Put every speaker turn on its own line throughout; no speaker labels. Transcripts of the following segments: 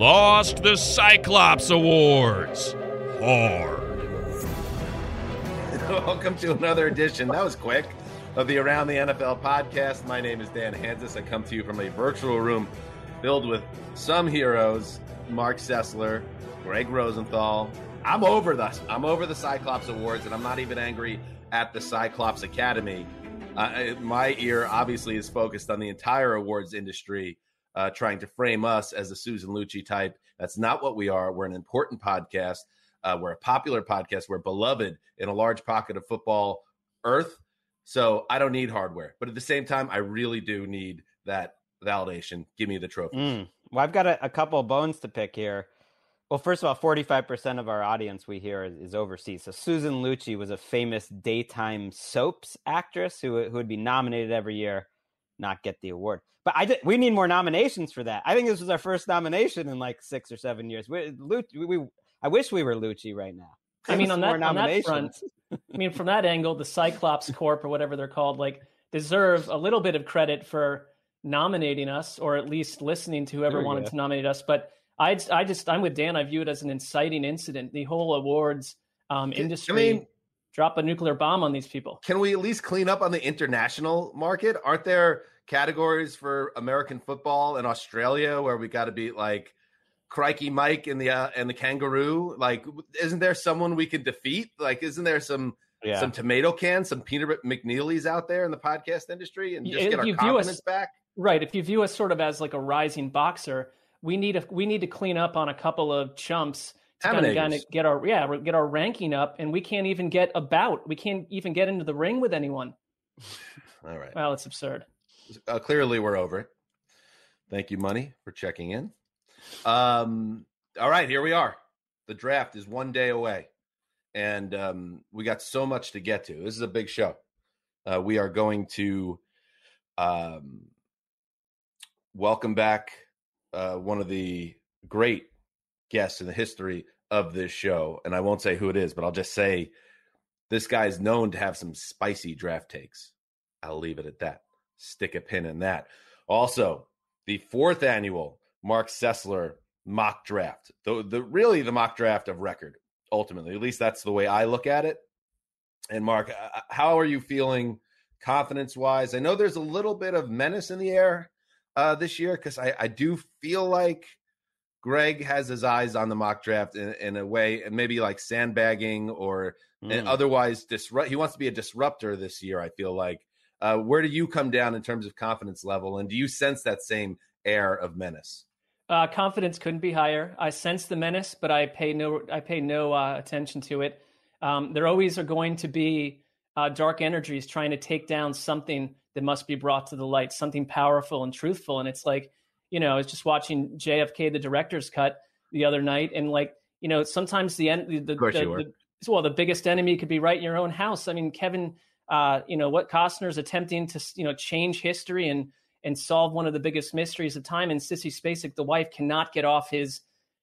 Lost the Cyclops Awards. Hard.
Welcome to another edition. That was quick. Of the Around the NFL podcast. My name is Dan Hanzus. I come to you from a virtual room filled with some heroes Marc Sessler, Greg Rosenthal. I'm over the I'm over the Cyclops Awards, and I'm not even angry at the Cyclops Academy. Uh, my ear obviously is focused on the entire awards industry, uh, trying to frame us as a Susan Lucci type. That's not what we are. We're an important podcast. Uh, we're a popular podcast. We're beloved in a large pocket of football earth. So I don't need hardware, but at the same time, I really do need that validation. Give me the trophy.
Mm. Well, I've got a, a couple bones to pick here. Well, first of all, 45% of our audience we hear is, is, overseas. So Susan Lucci was a famous daytime soaps actress who, who would be nominated every year, not get the award. But I did, we need more nominations for that. I think this was our first nomination in like six or seven years. We, Lucci, we, I wish we were Lucci right now.
I mean, on that, on that front, I mean, from that angle, the Cyclops Corp or whatever they're called, like, deserve a little bit of credit for nominating us, or at least listening to whoever wanted go. to nominate us. But I, I just, I'm with Dan. I view it as an inciting incident. The whole awards um, industry. I mean, drop a nuclear bomb on these people.
Can we at least clean up on the international market? Aren't there categories for American football in Australia where we got to be like Crikey Mike and the uh, and the kangaroo? Like, isn't there someone we can defeat? Like, isn't there some yeah. some tomato cans, some Peter McNeeley's out there in the podcast industry, and just if get our confidence us, back?
Right. If you view us sort of as like a rising boxer, we need a we need to clean up on a couple of chumps to kind of, get our yeah get our ranking up, and we can't even get about. We can't even get into the ring with anyone.
All right.
Well, it's absurd.
Uh, clearly, we're over it. Thank you, money, for checking in. Um, all right, here we are. The draft is one day away, and um, we got so much to get to. This is a big show. Uh, we are going to um, welcome back uh, one of the great guests in the history of this show, and I won't say who it is, but I'll just say this guy is known to have some spicy draft takes. I'll leave it at that. Stick a pin in that. Also, the fourth annual Marc Sessler mock draft. The the really the mock draft of record ultimately. At least that's the way I look at it. And Marc, uh, uh, how are you feeling confidence wise? I know there's a little bit of menace in the air uh, this year because I, I do feel like Greg has his eyes on the mock draft in, in a way, and maybe like sandbagging or mm. and otherwise disrupt. He wants to be a disruptor this year. I feel like. Uh, where do you come down in terms of confidence level, and do you sense that same air of menace?
Uh, confidence couldn't be higher. I sense the menace, but I pay no I pay no uh, attention to it. Um, there always are going to be uh, dark energies trying to take down something that must be brought to the light, something powerful and truthful. And it's like you know, I was just watching JFK, the director's cut the other night, and like, you know, sometimes the end, the, the, the, the well, the biggest enemy could be right in your own house. I mean, Kevin, uh, you know, what Costner is attempting to, you know, change history and and solve one of the biggest mysteries of time. And Sissy Spacek, the wife, cannot get off his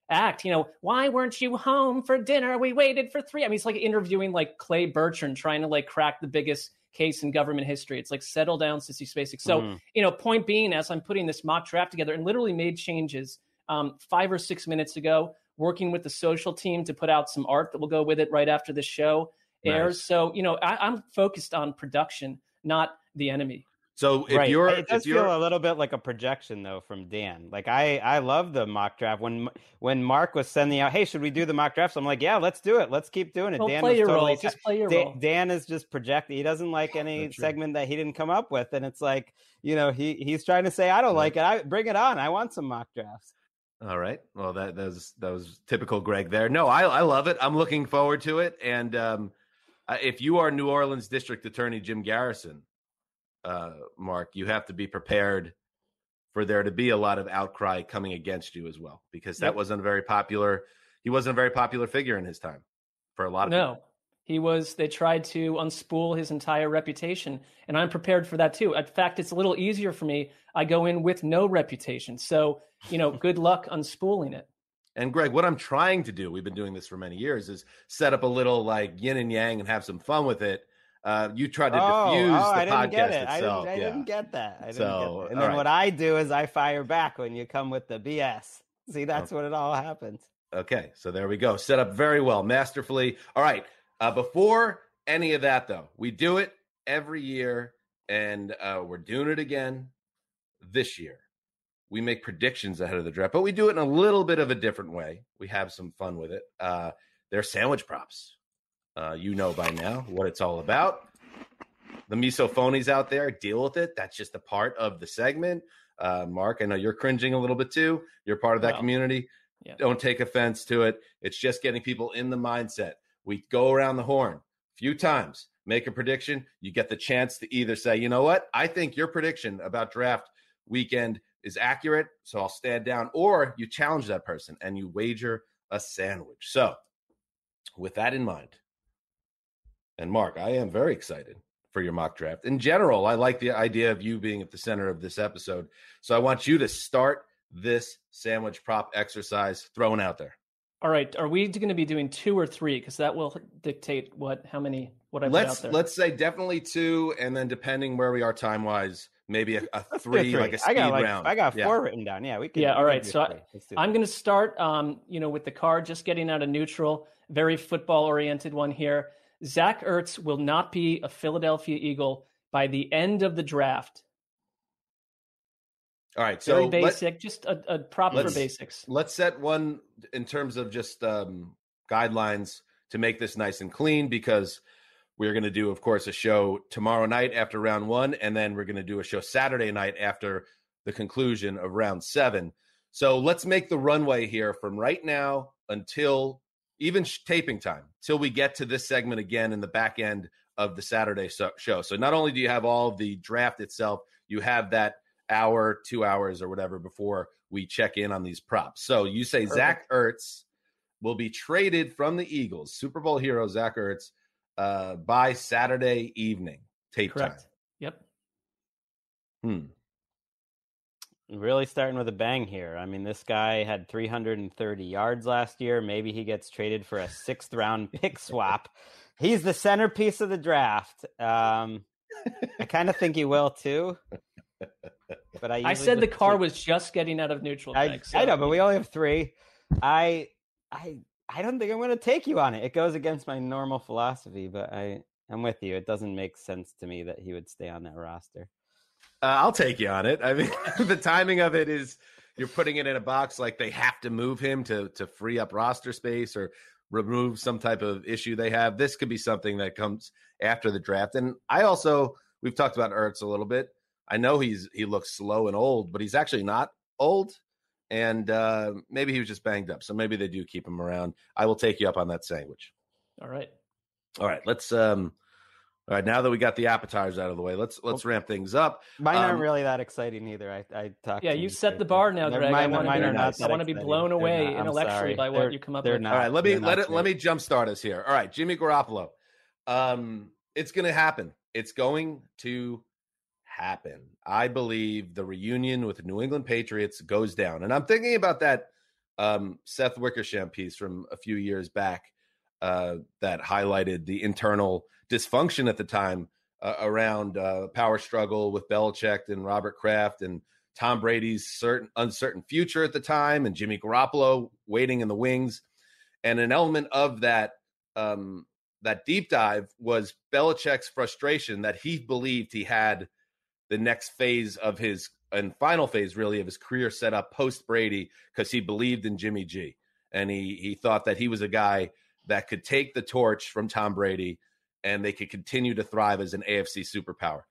act. You know, why weren't you home for dinner? We waited for three. I mean, it's like interviewing like Clay Bertrand trying to like crack the biggest case in government history. It's like settle down, Sissy Spacek. So, mm. you know, point being, as I'm putting this mock draft together and literally made changes um, five or six minutes ago, working with the social team to put out some art that will go with it right after the show airs. So, you know, I, I'm focused on production, not the enemy.
So if right. you're,
it does
if you're...
feel a little bit like a projection though from Dan. Like I, I love the mock draft. When when Mark was sending out, hey, should we do the mock drafts? I'm like, yeah, let's do it. Let's keep doing it.
Well, Dan play your totally, role. Just play your
Dan,
role.
Dan is just projecting. He doesn't like any segment that he didn't come up with, and it's like, you know, he he's trying to say, I don't like it. I bring it on. I want some mock drafts.
All right. Well, that, that was that was typical Greg there. No, I I love it. I'm looking forward to it. And um, if you are New Orleans District Attorney Jim Garrison, uh, Mark, you have to be prepared for there to be a lot of outcry coming against you as well, because that yep. wasn't a very popular. He wasn't a very popular figure in his time for a lot of
no.
People.
He was. They tried to unspool his entire reputation, and I'm prepared for that too. In fact, it's a little easier for me. I go in with no reputation, so you know, good luck unspooling it.
And Greg, what I'm trying to do, we've been doing this for many years, is set up a little like yin and yang and have some fun with it uh, you tried to
oh,
diffuse
oh,
the
I didn't
podcast
get it.
itself.
I didn't, I
yeah.
didn't get that. I didn't
so,
get that. And then
right.
what I do is I fire back when you come with the BS. See, that's
okay.
what it all happens.
Okay, so there we go. Set up very well, masterfully. All right. Uh, before any of that, though, we do it every year, and uh, we're doing it again this year. We make predictions ahead of the draft, but we do it in a little bit of a different way. We have some fun with it. Uh, they're sandwich props. Uh, you know by now what it's all about the misophonies out there, deal with it. That's just a part of the segment. Uh, Mark, I know you're cringing a little bit too. You're part of that community. Yeah. Don't take offense to it. It's just getting people in the mindset. We go around the horn a few times, make a prediction. You get the chance to either say, you know what, I think your prediction about draft weekend is accurate, so I'll stand down, or you challenge that person and you wager a sandwich. So, with that in mind, and Mark, I am very excited for your mock draft. In general, I like the idea of you being at the center of this episode. So I want you to start this sandwich prop exercise thrown out there.
All right. Are we going to be doing two or three? Because that will dictate what, how many, what I
let's,
put out there.
Let's say definitely two, and then depending where we are time wise, maybe a, a three, three, like a speed
I got like,
round.
I got four yeah. written down. Yeah, we can.
Yeah.
All
right. So I, I'm going to start, um, you know, with the card just getting out of neutral, very football oriented one here. Zach Ertz will not be a Philadelphia Eagle by the end of the draft.
All right, so
very basic, let, just a, a prop for basics.
Let's set one in terms of just um, guidelines to make this nice and clean because we're going to do, of course, a show tomorrow night after round one, and then we're going to do a show Saturday night after the conclusion of round seven. So let's make the runway here from right now until even taping time till we get to this segment again in the back end of the Saturday show. So not only do you have all the draft itself, you have that hour, two hours, or whatever before we check in on these props. So you say Perfect. Zach Ertz will be traded from the Eagles, Super Bowl hero Zach Ertz, uh, by Saturday evening tape
Correct.
time.
Yep.
Hmm.
Really starting with a bang here. I mean, this guy had 330 yards last year. Maybe he gets traded for a sixth round pick swap. He's the centerpiece of the draft. Um, I kind of think he will too. But I,
I said the car two. was just getting out of neutral.
I, so. I know, but we only have three. I, I, I don't think I'm going to take you on it. It goes against my normal philosophy, but I, I'm with you. It doesn't make sense to me that he would stay on that roster.
Uh, I'll take you on it. I mean, the timing of it is you're putting it in a box like they have to move him to to free up roster space or remove some type of issue they have. This could be something that comes after the draft. And I also we've talked about Ertz a little bit. I know he's he looks slow and old, but he's actually not old. And uh, maybe he was just banged up. So maybe they do keep him around. I will take you up on that sandwich.
All right.
All right. Let's um All right, now that we got the appetizers out of the way, let's let's ramp things up.
Mine um, aren't really that exciting either. I, I talked.
Yeah, you set the bar now, Greg. Mine, I want to be, nice. I want to be blown away intellectually by what they're, you come up with.
Not, All right, let me let it let me jumpstart us here. All right, Jimmy Garoppolo. Um, it's going to happen. It's going to happen. I believe the reunion with the New England Patriots goes down, and I'm thinking about that um, Seth Wickersham piece from a few years back uh, that highlighted the internal dysfunction at the time uh, around uh, power struggle with Belichick and Robert Kraft and Tom Brady's certain uncertain future at the time, and Jimmy Garoppolo waiting in the wings. And an element of that um, that deep dive was Belichick's frustration that he believed he had the next phase of his and final phase really of his career set up post Brady because he believed in Jimmy G and he he thought that he was a guy that could take the torch from Tom Brady and they could continue to thrive as an AFC superpower.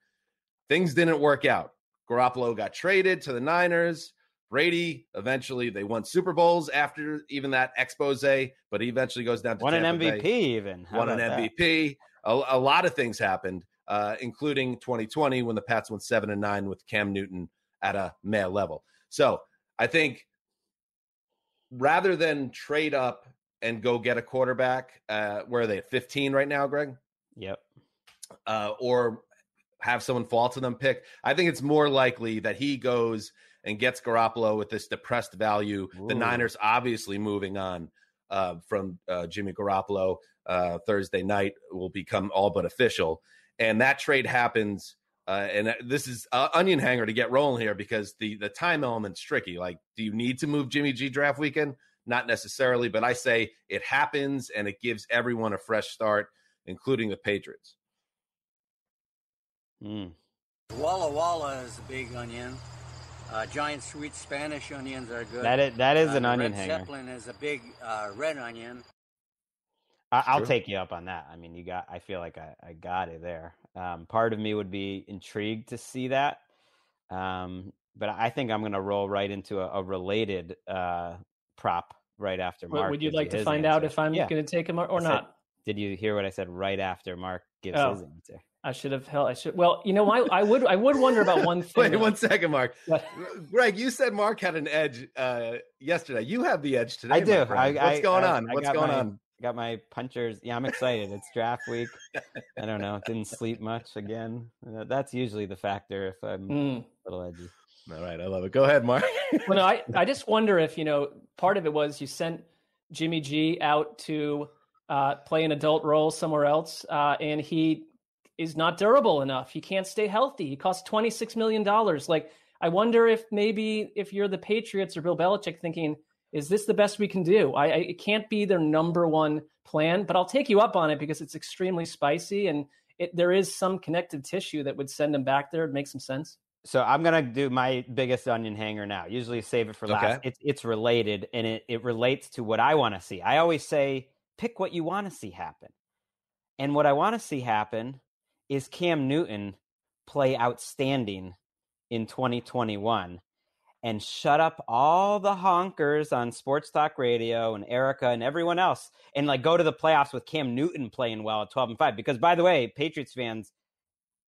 Things didn't work out. Garoppolo got traded to the Niners. Brady eventually they won Super Bowls after even that expose, but he eventually goes down to
won
Tampa
an MVP
Bay.
even
How won an MVP. A, a, lot of things happened, uh, including 2020 when the Pats went seven and nine with Cam Newton at a male level. So I think rather than trade up and go get a quarterback, uh, where are they at 15 right now, Greg?
Yep.
Uh, or have someone fall to them pick. I think it's more likely that he goes and gets Garoppolo with this depressed value. Ooh. The Niners obviously moving on uh, from uh, Jimmy Garoppolo uh, Thursday night will become all but official, and that trade happens. Uh, and this is uh, onion hanger to get rolling here because the the time element's tricky. Like, do you need to move Jimmy G draft weekend? Not necessarily, but I say it happens and it gives everyone a fresh start including the Patriots.
Mm. Walla Walla is a big onion. Uh, giant sweet Spanish onions are good.
That is, that is
uh,
an onion
red
hanger.
Zeppelin is a big uh, red onion.
I, will take you up on that. I mean, you got. I feel like I, I got it there. Um, part of me would be intrigued to see that, um, but I think I'm going to roll right into a, a related uh, prop right after Mark.
Would you like to find answer. out if I'm yeah. going to take him or, or not?
Did you hear what I said right after Mark gives oh, his answer?
I should have held. I should. Well, you know, I, I would. I would wonder about one thing.
Wait one second, Mark. Greg, you said Mark had an edge uh, yesterday. You have the edge today.
I do. I,
What's going
I,
on? What's going
my,
on?
Got my punchers. Yeah, I'm excited. It's draft week. I don't know. Didn't sleep much again. That's usually the factor if I'm mm. a little edgy.
All right, I love it. Go ahead, Mark.
well, no, I I just wonder if you know part of it was you sent Jimmy G out to uh, play an adult role somewhere else, uh, and he is not durable enough. He can't stay healthy. He costs twenty six million dollars. Like, I wonder if maybe if you're the Patriots or Bill Belichick, thinking, is this the best we can do? I, I it can't be their number one plan, but I'll take you up on it because it's extremely spicy and it, there is some connective tissue that would send him back there. It makes some sense.
So I'm gonna do my biggest onion hanger now. Usually save it for last. Okay. It's it's related and it, it relates to what I want to see. I always say pick what you want to see happen. And what I want to see happen is Cam Newton play outstanding in 2021 and shut up all the honkers on sports talk radio and Erica and everyone else and like go to the playoffs with Cam Newton playing well at 12 and 5 because by the way Patriots fans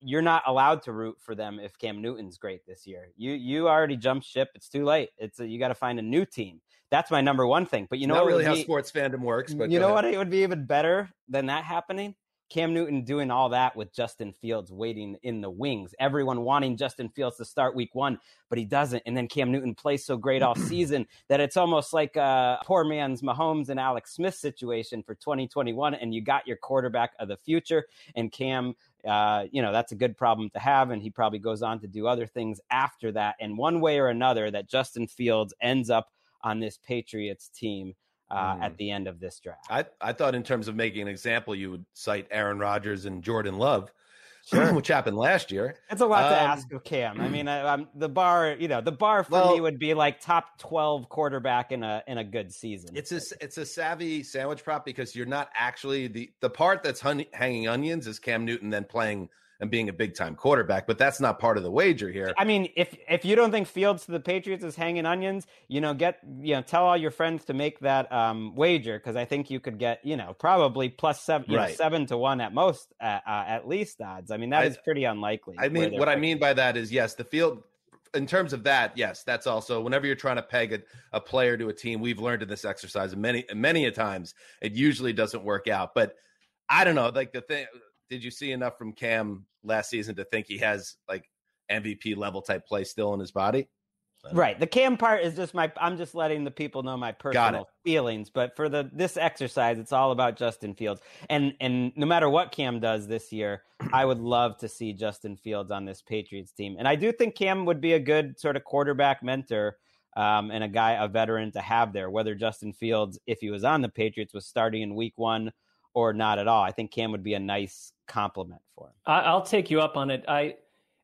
you're not allowed to root for them if Cam Newton's great this year. You you already jumped ship. It's too late. It's a, you got to find a new team. That's my number one thing. But you know,
not really
how
be, sports fandom works. But
you know ahead. what? It would be even better than that happening. Cam Newton doing all that with Justin Fields waiting in the wings. Everyone wanting Justin Fields to start week one, but he doesn't. And then Cam Newton plays so great all season that it's almost like a poor man's Mahomes and Alex Smith situation for 2021. And you got your quarterback of the future. And Cam uh, you know, that's a good problem to have. And he probably goes on to do other things after that. And one way or another, that Justin Fields ends up on this Patriots team uh, mm. at the end of this draft.
I, I thought, in terms of making an example, you would cite Aaron Rodgers and Jordan Love sure. which happened last year.
That's a lot um, to ask of Cam. I mean, I, the bar, you know, the bar for well, me would be like top twelve quarterback in a in a good season.
It's a it's a savvy sandwich prop because you're not actually the the part that's hanging onions is Cam Newton then playing and being a big time quarterback, but that's not part of the wager here.
I mean, if if you don't think Fields to the Patriots is hanging onions, you know, get you know, tell all your friends to make that um, wager because I think you could get you know probably plus seven, right. know, seven to one at most, uh, uh, at least odds. I mean, that I, is pretty unlikely.
I mean, what picking. I mean by that is yes, the field. In terms of that, yes, that's also whenever you're trying to peg a, a player to a team, we've learned in this exercise many many a times it usually doesn't work out. But I don't know, like the thing did you see enough from Cam last season to think he has like MVP level type play still in his body?
Right. The Cam part is just my I'm just letting the people know my personal feelings, but for the this exercise it's all about Justin Fields. And and no matter what Cam does this year, I would love to see Justin Fields on this Patriots team. And I do think Cam would be a good sort of quarterback mentor um, and a guy a veteran to have there whether Justin Fields if he was on the Patriots was starting in week 1 or not at all. I think Cam would be a nice compliment for him.
I'll take you up on it. I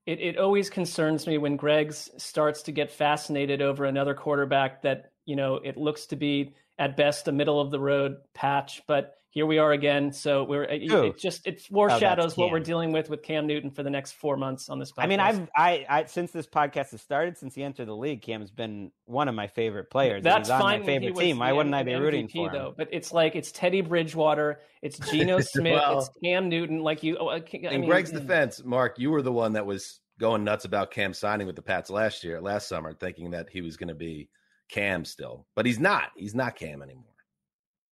it, it always concerns me when Greg's starts to get fascinated over another quarterback that, you know, it looks to be at best a middle of the road patch, but here we are again. So we're it, it just it oh, foreshadows oh, what we're dealing with with Cam Newton for the next four months on this podcast.
I mean, I've I, I since this podcast has started, since he entered the league, Cam's been one of my favorite players.
That's
He's
fine.
my favorite team. Why wouldn't I be MVP, rooting for him?
Though, but it's like it's Teddy Bridgewater, it's Geno Smith, well, it's Cam Newton. Like you, oh, I
in Greg's hmm. defense, Mark, you were the one that was going nuts about Cam signing with the Pats last year, last summer, thinking that he was going to be Cam still, but he's not. He's not Cam anymore.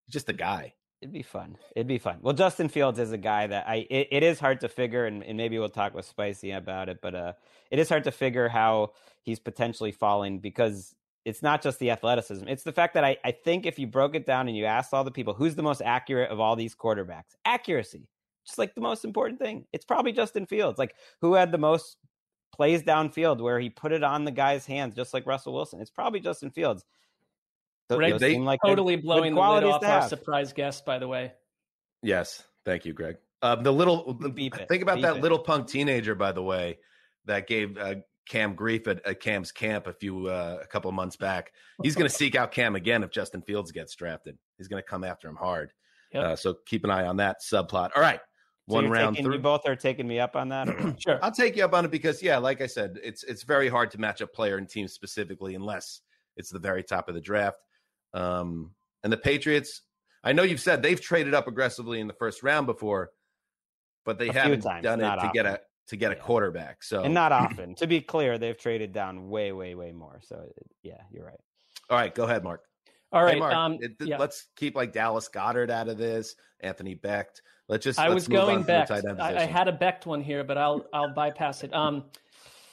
He's just a guy.
It'd be fun. It'd be fun. Well, Justin Fields is a guy that I. It, it is hard to figure, and, and, maybe we'll talk with Spicy about it. But uh, it is hard to figure how he's potentially falling because it's not just the athleticism. It's the fact that I, I think if you broke it down and you asked all the people who's the most accurate of all these quarterbacks, accuracy, just like the most important thing. It's probably Justin Fields. Like who had the most plays downfield where he put it on the guy's hands, just like Russell Wilson. It's probably Justin Fields.
Greg, they like totally blowing the lid off our surprise guest, by the way.
Yes, thank you, Greg. Uh, the little Beep it. think about Beep that it. little punk teenager, by the way, that gave uh, Cam grief at, at, Cam's camp a few uh, a couple of months back. He's going to seek out Cam again if Justin Fields gets drafted. He's going to come after him hard. Yep. Uh, so keep an eye on that subplot. All right,
so one round. Taking, you both are taking me up on that.
sure, I'll take you up on it because yeah, like I said, it's it's very hard to match up player and team specifically unless it's the very top of the draft. Um, and the Patriots, I know you've said they've traded up aggressively in the first round before, but they a haven't times, done it to often. get a to get a quarterback. So
and not often. to be clear, they've traded down way, way, way more. So yeah, you're right.
All right, go ahead, Mark.
All right, hey,
Mark, um, it, yeah. let's keep like Dallas Goedert out of this. Anthony Becht. Let's just. I
was going back. I, I, had a Becht one here, but I'll I'll bypass it. Um,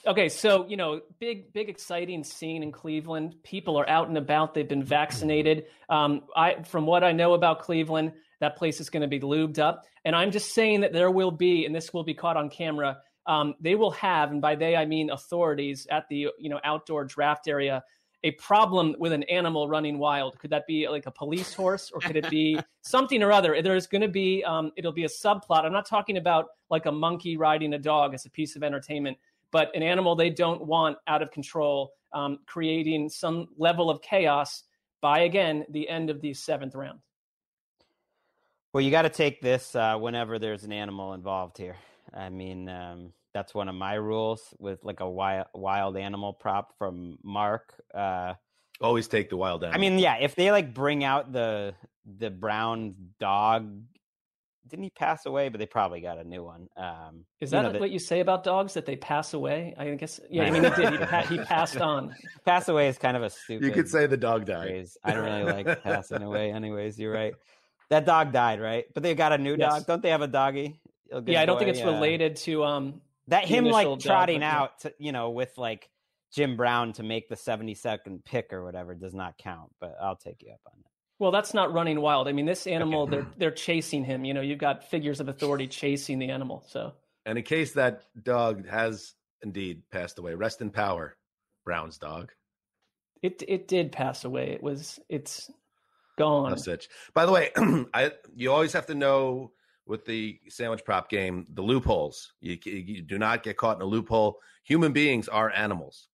Okay, so you know, big, big, exciting scene in Cleveland. People are out and about. They've been vaccinated. Um, I, from what I know about Cleveland, that place is going to be lubed up. And I'm just saying that there will be, and this will be caught on camera. Um, they will have, and by they I mean authorities at the you know outdoor draft area, a problem with an animal running wild. Could that be like a police horse, or could it be something or other? There's going to be, um, it'll be a subplot. I'm not talking about like a monkey riding a dog as a piece of entertainment but an animal they don't want out of control, um, creating some level of chaos by, again, the end of the seventh round.
Well, you got to take this uh, whenever there's an animal involved here. I mean, um, that's one of my rules with like a wild, wild animal prop from Mark. Uh,
Always take the wild animal.
I mean, yeah, if they like bring out the the brown dog didn't he pass away? But they probably got a new one. Um,
Is that you know, what you say about dogs that they pass away? I guess. Yeah, I mean he did. He, pa- he passed on.
Pass away is kind of a stupid.
You could say the dog died.
Phrase. I don't really like passing away. Anyways, you're right. That dog died, right? But they got a new yes. dog. Don't they have a doggy?
yeah, I don't think it's yeah. related to um
that him like trotting dog, out, to, you know, with like Jim Brown to make the 72nd pick or whatever does not count. But I'll take you up on that.
Well, that's not running wild. I mean, this animal they're they're chasing him. You know, you've got figures of authority chasing the animal. So,
and in case that dog has indeed passed away, rest in power, Brown's dog.
It it did pass away. It was it's gone.
No such. By the way, I you always have to know with the sandwich prop game the loopholes. You, you do not get caught in a loophole. Human beings are animals,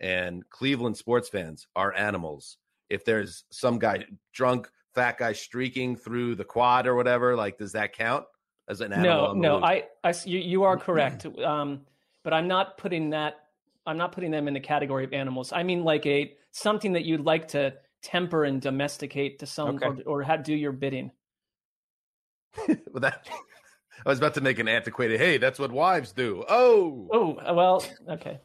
and Cleveland sports fans are animals if there's some guy drunk fat guy streaking through the quad or whatever like does that count as an
animal. No, no, I, I, you, you are correct. um, but I'm not putting that. I'm not putting them in the category of animals. I mean, like a something that you'd like to temper and domesticate to some, okay. or, or do your bidding.
well, that I was about to make an antiquated. Hey, that's what wives do. Oh,
oh, well, okay,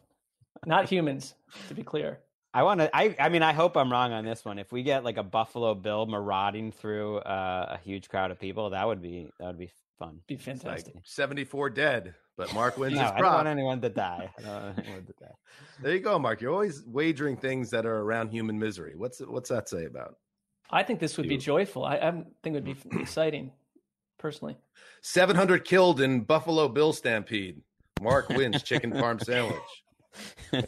not humans, to be clear.
I want to. I. I mean, I hope I'm wrong on this one. If we get like a Buffalo Bill marauding through uh, a huge crowd of people, that would be that would be fun.
Be fantastic.
Like 74 dead, but Mark wins
no,
his
prop. I don't want anyone to die. I don't want anyone to die.
there you go, Mark. You're always wagering things that are around human misery. What's what's that say about?
I think this would you? be joyful. I, I think it would be exciting, personally.
700 killed in Buffalo Bill stampede. Mark wins chicken farm sandwich. All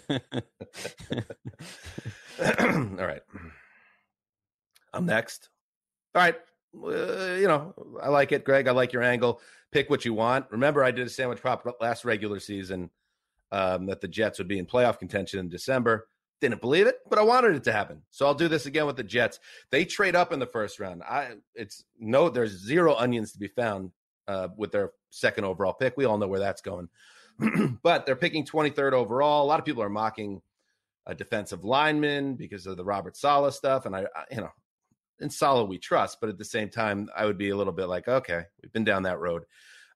right. I'm next. All right. Uh, you know, I like it, Greg. I like your angle. Pick what you want. Remember, I did a sandwich prop last regular season um, that the Jets would be in playoff contention in December. Didn't believe it, but I wanted it to happen. So I'll do this again with the Jets. They trade up in the first round. I it's no, there's zero onions to be found uh, with their second overall pick. We all know where that's going. but they're picking 23rd overall. A lot of people are mocking a defensive lineman because of the Robert Saleh stuff. And I, I, you know, in Saleh we trust, but at the same time, I would be a little bit like, okay, we've been down that road.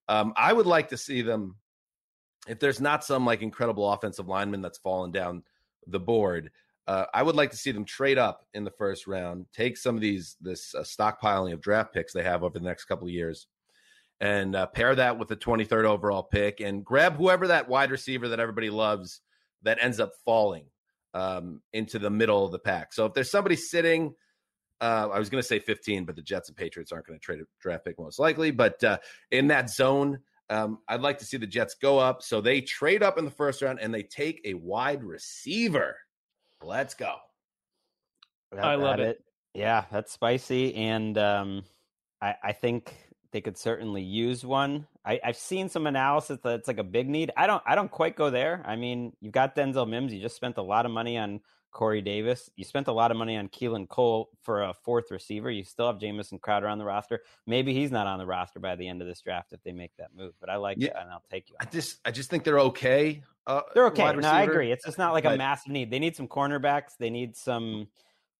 Um, I would like to see them, if there's not some like incredible offensive lineman that's fallen down the board, uh, I would like to see them trade up in the first round, take some of these this uh, stockpiling of draft picks they have over the next couple of years, and uh, pair that with the 23rd overall pick and grab whoever that wide receiver that everybody loves that ends up falling um, into the middle of the pack. So if there's somebody sitting, uh, I was going to say 15, but the Jets and Patriots aren't going to trade a draft pick most likely. But uh, in that zone, um, I'd like to see the Jets go up. So they trade up in the first round and they take a wide receiver. Let's go.
I love it. it.
Yeah, that's spicy. And um, I, I think they could certainly use one. I, have seen some analysis that it's like a big need. I don't I don't quite go there. I mean, you've got Denzel Mims. You just spent a lot of money on Corey Davis. You spent a lot of money on Keelan Cole for a fourth receiver. You still have Jamison Crowder on the roster. Maybe he's not on the roster by the end of this draft if they make that move. But I like yeah, it, and I'll take you.
I just I just think they're okay.
Uh, they're okay. No, I agree. It's just not like but, a massive need. They need some cornerbacks. They need some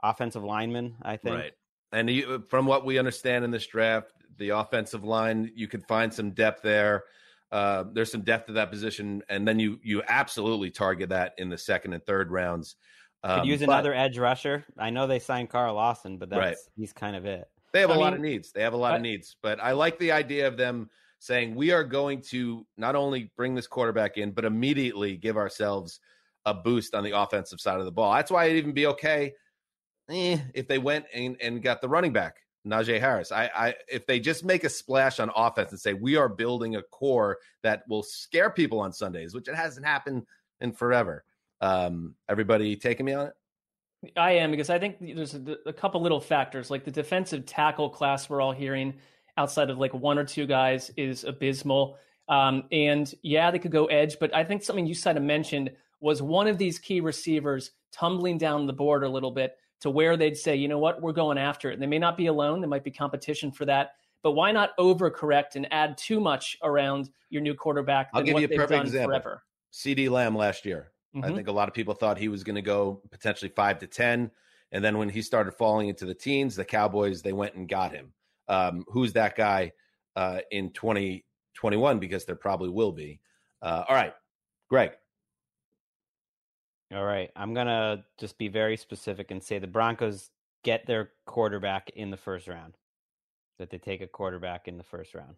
offensive linemen. I think. Right.
And you, from what we understand in this draft, the offensive line. You could find some depth there. Uh, there's some depth to that position, and then you you absolutely target that in the second and third rounds.
Um, could use but, another edge rusher. I know they signed Carl Lawson, but that's right. he's kind of it.
They have I a mean, lot of needs. They have a lot I, of needs, but I like the idea of them saying we are going to not only bring this quarterback in, but immediately give ourselves a boost on the offensive side of the ball. That's why it'd even be okay eh, if they went and, and got the running back. Najee Harris. I, I, if they just make a splash on offense and say we are building a core that will scare people on Sundays, which it hasn't happened in forever. Um, everybody taking me on it?
I am because I think there's a, a, couple little factors like the defensive tackle class we're all hearing outside of like one or two guys is abysmal. Um, and yeah, they could go edge, but I think something you said and mentioned was one of these key receivers tumbling down the board a little bit to where they'd say, you know what, we're going after it. And they may not be alone. There might be competition for that. But why not overcorrect and add too much around your new quarterback?
I'll give you a perfect example. Forever. CeeDee Lamb last year. Mm-hmm. I think a lot of people thought he was going to go potentially five to 10. And then when he started falling into the teens, the Cowboys, they went and got him. Um, who's that guy uh, in 2021? Because there probably will be. Uh, all right, Greg.
All right. I'm going to just be very specific and say the Broncos get their quarterback in the first round. That they take a quarterback in the first round.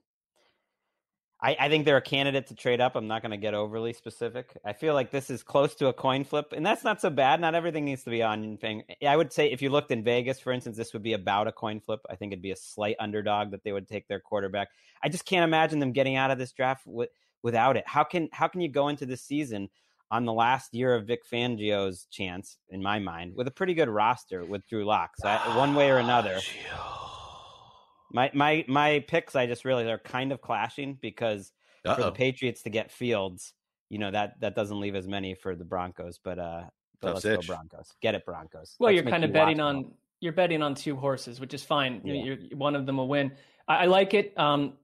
I, I think they're a candidate to trade up. I'm not going to get overly specific. I feel like this is close to a coin flip, and that's not so bad. Not everything needs to be on. I would say if you looked in Vegas, for instance, this would be about a coin flip. I think it'd be a slight underdog that they would take their quarterback. I just can't imagine them getting out of this draft with, without it. How can how can you go into this season on the last year of Vic Fangio's chance, in my mind, with a pretty good roster with Drew Lock. So I, one way or another, my my my picks, I just really are kind of clashing because Uh-oh. for the Patriots to get Fields, you know that that doesn't leave as many for the Broncos. But uh, but let's itch. go Broncos. Get it, Broncos.
Well,
let's
you're kind of betting on them. you're betting on two horses, which is fine. Yeah. You're, one of them will win. I, I like it. Um,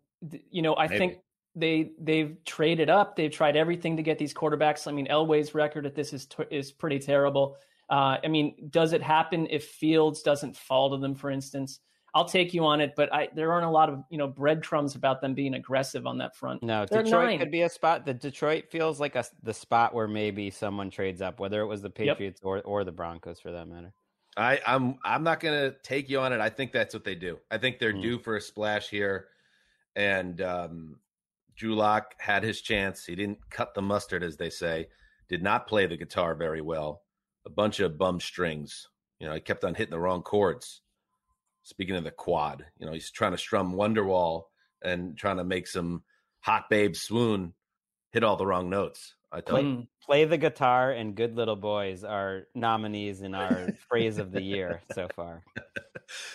you know, I Maybe. think they they've traded up. They've tried everything to get these quarterbacks. I mean, Elway's record at this is is pretty terrible. Uh, I mean, does it happen if Fields doesn't fall to them, for instance? I'll take you on it, but I, there aren't a lot of you know breadcrumbs about them being aggressive on that front.
No, They're Detroit nine. could be a spot. The Detroit feels like a, the spot where maybe someone trades up, whether it was the Patriots yep. or or the Broncos for that matter.
I, I'm I'm not gonna take you on it. I think that's what they do. I think they're mm. due for a splash here, and um, Drew Lock had his chance. He didn't cut the mustard, as they say. Did not play the guitar very well. A bunch of bum strings. You know, he kept on hitting the wrong chords. Speaking of the quad, you know, he's trying to strum Wonderwall and trying to make some hot babe swoon hit all the wrong notes. I
play, you. play the guitar and Good Little Boys are nominees in our phrase of the year so far.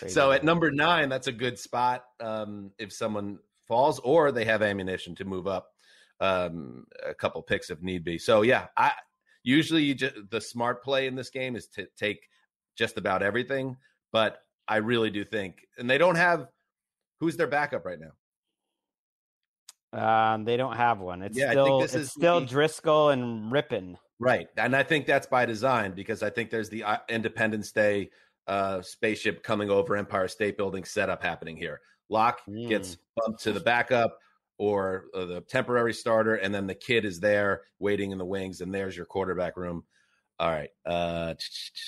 so at number nine, that's a good spot um, if someone falls or they have ammunition to move up um, a couple picks if need be. So yeah, I usually you just, the smart play in this game is to take just about everything, but I really do think, and they don't have who's their backup right now.
Um, they don't have one. It's yeah, still it's is still Driskel and Rypien.
Right, and I think that's by design because I think there's the uh, Independence Day uh, spaceship coming over Empire State Building setup happening here. Lock mm. gets bumped to the backup or uh, the temporary starter, and then the kid is there waiting in the wings, and there's your quarterback room. All right, uh,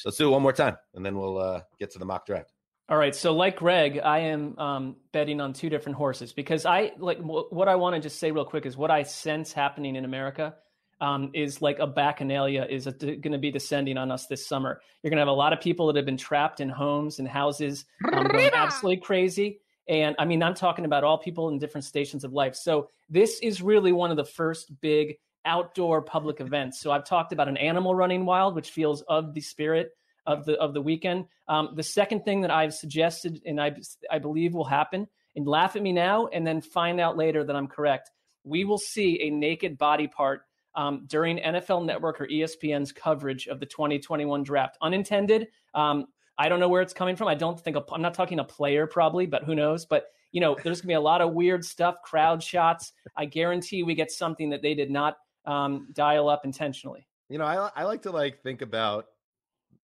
let's do it one more time, and then we'll uh, get to the mock draft.
All right. So, like Greg, I am um, betting on two different horses because I like w- what I want to just say real quick is what I sense happening in America um, is like a bacchanalia is going to be descending on us this summer. You're going to have a lot of people that have been trapped in homes and houses, um, going absolutely crazy. And I mean, I'm talking about all people in different stations of life. So this is really one of the first big outdoor public events. So I've talked about an animal running wild, which feels of the spirit of the of the weekend. Um, the second thing that I've suggested and I I believe will happen, and laugh at me now and then find out later that I'm correct. We will see a naked body part um, during NFL Network or ESPN's coverage of the 2021 draft. Unintended. Um, I don't know where it's coming from. I don't think I'm not talking a player probably, but who knows? But you know, there's gonna be a lot of weird stuff, crowd shots. I guarantee we get something that they did not um, dial up intentionally.
You know, I I like to like think about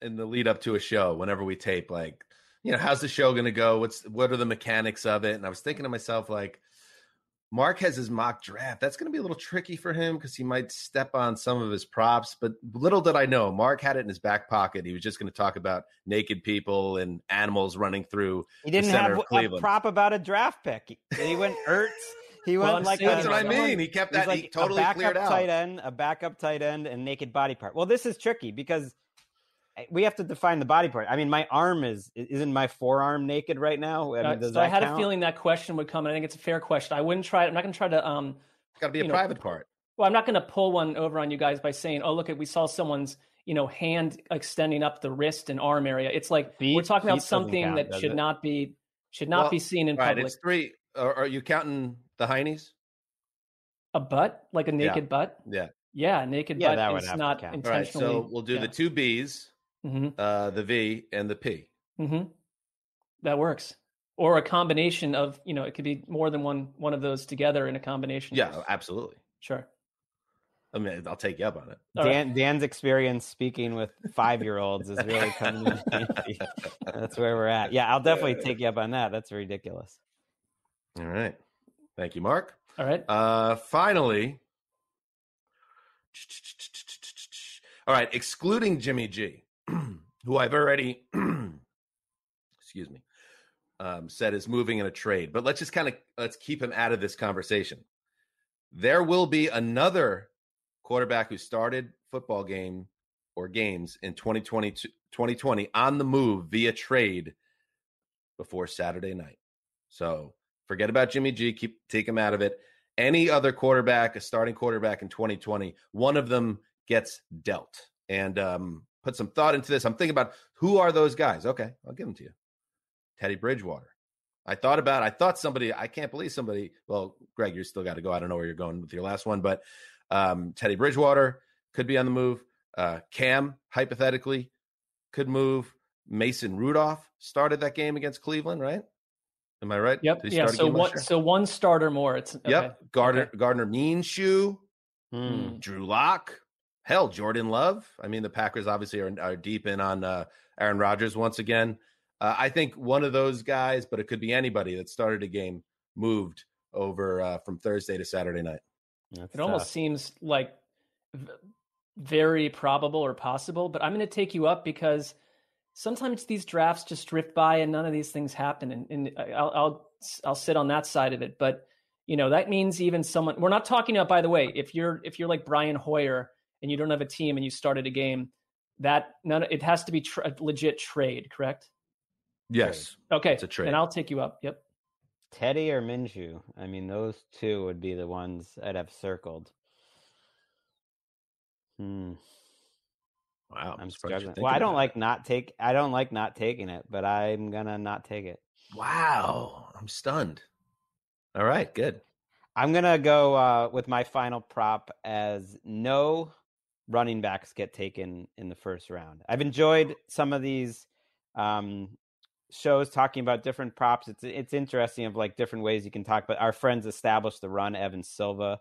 in the lead up to a show whenever we tape like you know how's the show going to go what's what are the mechanics of it and i was thinking to myself like mark has his mock draft that's going to be a little tricky for him because he might step on some of his props but little did i know mark had it in his back pocket he was just going to talk about naked people and animals running through
he didn't have a prop about a draft pick he went ertz he went well, like
that's a, what I mean. He kept that. Like he totally
a backup
cleared out.
tight end, a backup tight end, and naked body part. Well, this is tricky because we have to define the body part. I mean, my arm is isn't my forearm naked right now. I, mean,
uh, so I had count? a feeling that question would come, and I think it's a fair question. I wouldn't try. I'm not going to try to. Um,
it's got to be a private part.
Well, I'm not going to pull one over on you guys by saying, "Oh, look, at we saw someone's you know hand extending up the wrist and arm area." It's like feet, we're talking about something count, that should it? not be should not well, be seen in right, public.
It's three. Are, are you counting the heinies?
A butt, like a naked
yeah.
butt.
Yeah.
Yeah, naked
yeah,
butt is not intentionally. All right,
so we'll do
yeah.
the two B's mm-hmm. uh, the V, and the P.
Mm-hmm. That works. Or a combination of, you know, it could be more than one one of those together in a combination.
Yeah, absolutely.
Sure.
I mean, I'll take you up on it.
Dan, right. Dan's experience speaking with five year olds is really coming That's where we're at. Yeah, I'll definitely take you up on that. That's ridiculous.
All right. Thank you, Mark.
All right.
Uh, finally, all right, excluding Jimmy G. who I've already, excuse me, um, said is moving in a trade. But let's just kind of let's keep him out of this conversation. There will be another quarterback who started football game or games in 2020, 2020 on the move via trade before Saturday night. So forget about Jimmy G. Keep take him out of it. Any other quarterback, a starting quarterback in 2020, one of them gets dealt. And um, put some thought into this. I'm thinking about who are those guys? Okay, I'll give them to you. Teddy Bridgewater. I thought about, I thought somebody, I can't believe somebody, well, Greg, you still got to go. I don't know where you're going with your last one, but um, Teddy Bridgewater could be on the move. Uh, Cam, hypothetically, could move. Mason Rudolph started that game against Cleveland, right? Am I right?
Yep. Yeah. So one, so one starter more. It's
okay. yep. Gardner okay. Gardner Minshew, mm. Drew Lock, hell, Jordan Love. I mean, the Packers obviously are, are deep in on uh, Aaron Rodgers once again. Uh, I think one of those guys, but it could be anybody that started a game, moved over uh, from Thursday to Saturday night.
That's it tough. almost seems like very probable or possible, but I'm going to take you up because sometimes these drafts just drift by and none of these things happen, and, and I'll, I'll I'll sit on that side of it. But you know that means even someone we're not talking about. By the way, if you're if you're like Brian Hoyer and you don't have a team and you started a game, that none it has to be tra- a legit trade, correct?
Yes.
Okay.
It's a trade.
And I'll take you up. Yep.
Teddy or Minshew? I mean, those two would be the ones I'd have circled. Hmm.
Wow,
I'm struggling. Well, I don't like not take. I don't like not taking it, but I'm gonna not take it.
Wow, I'm stunned. All right, good.
I'm gonna go uh, with my final prop as no running backs get taken in the first round. I've enjoyed some of these um, shows talking about different props. It's it's interesting of like different ways you can talk. But our friends established the run, Evan Silva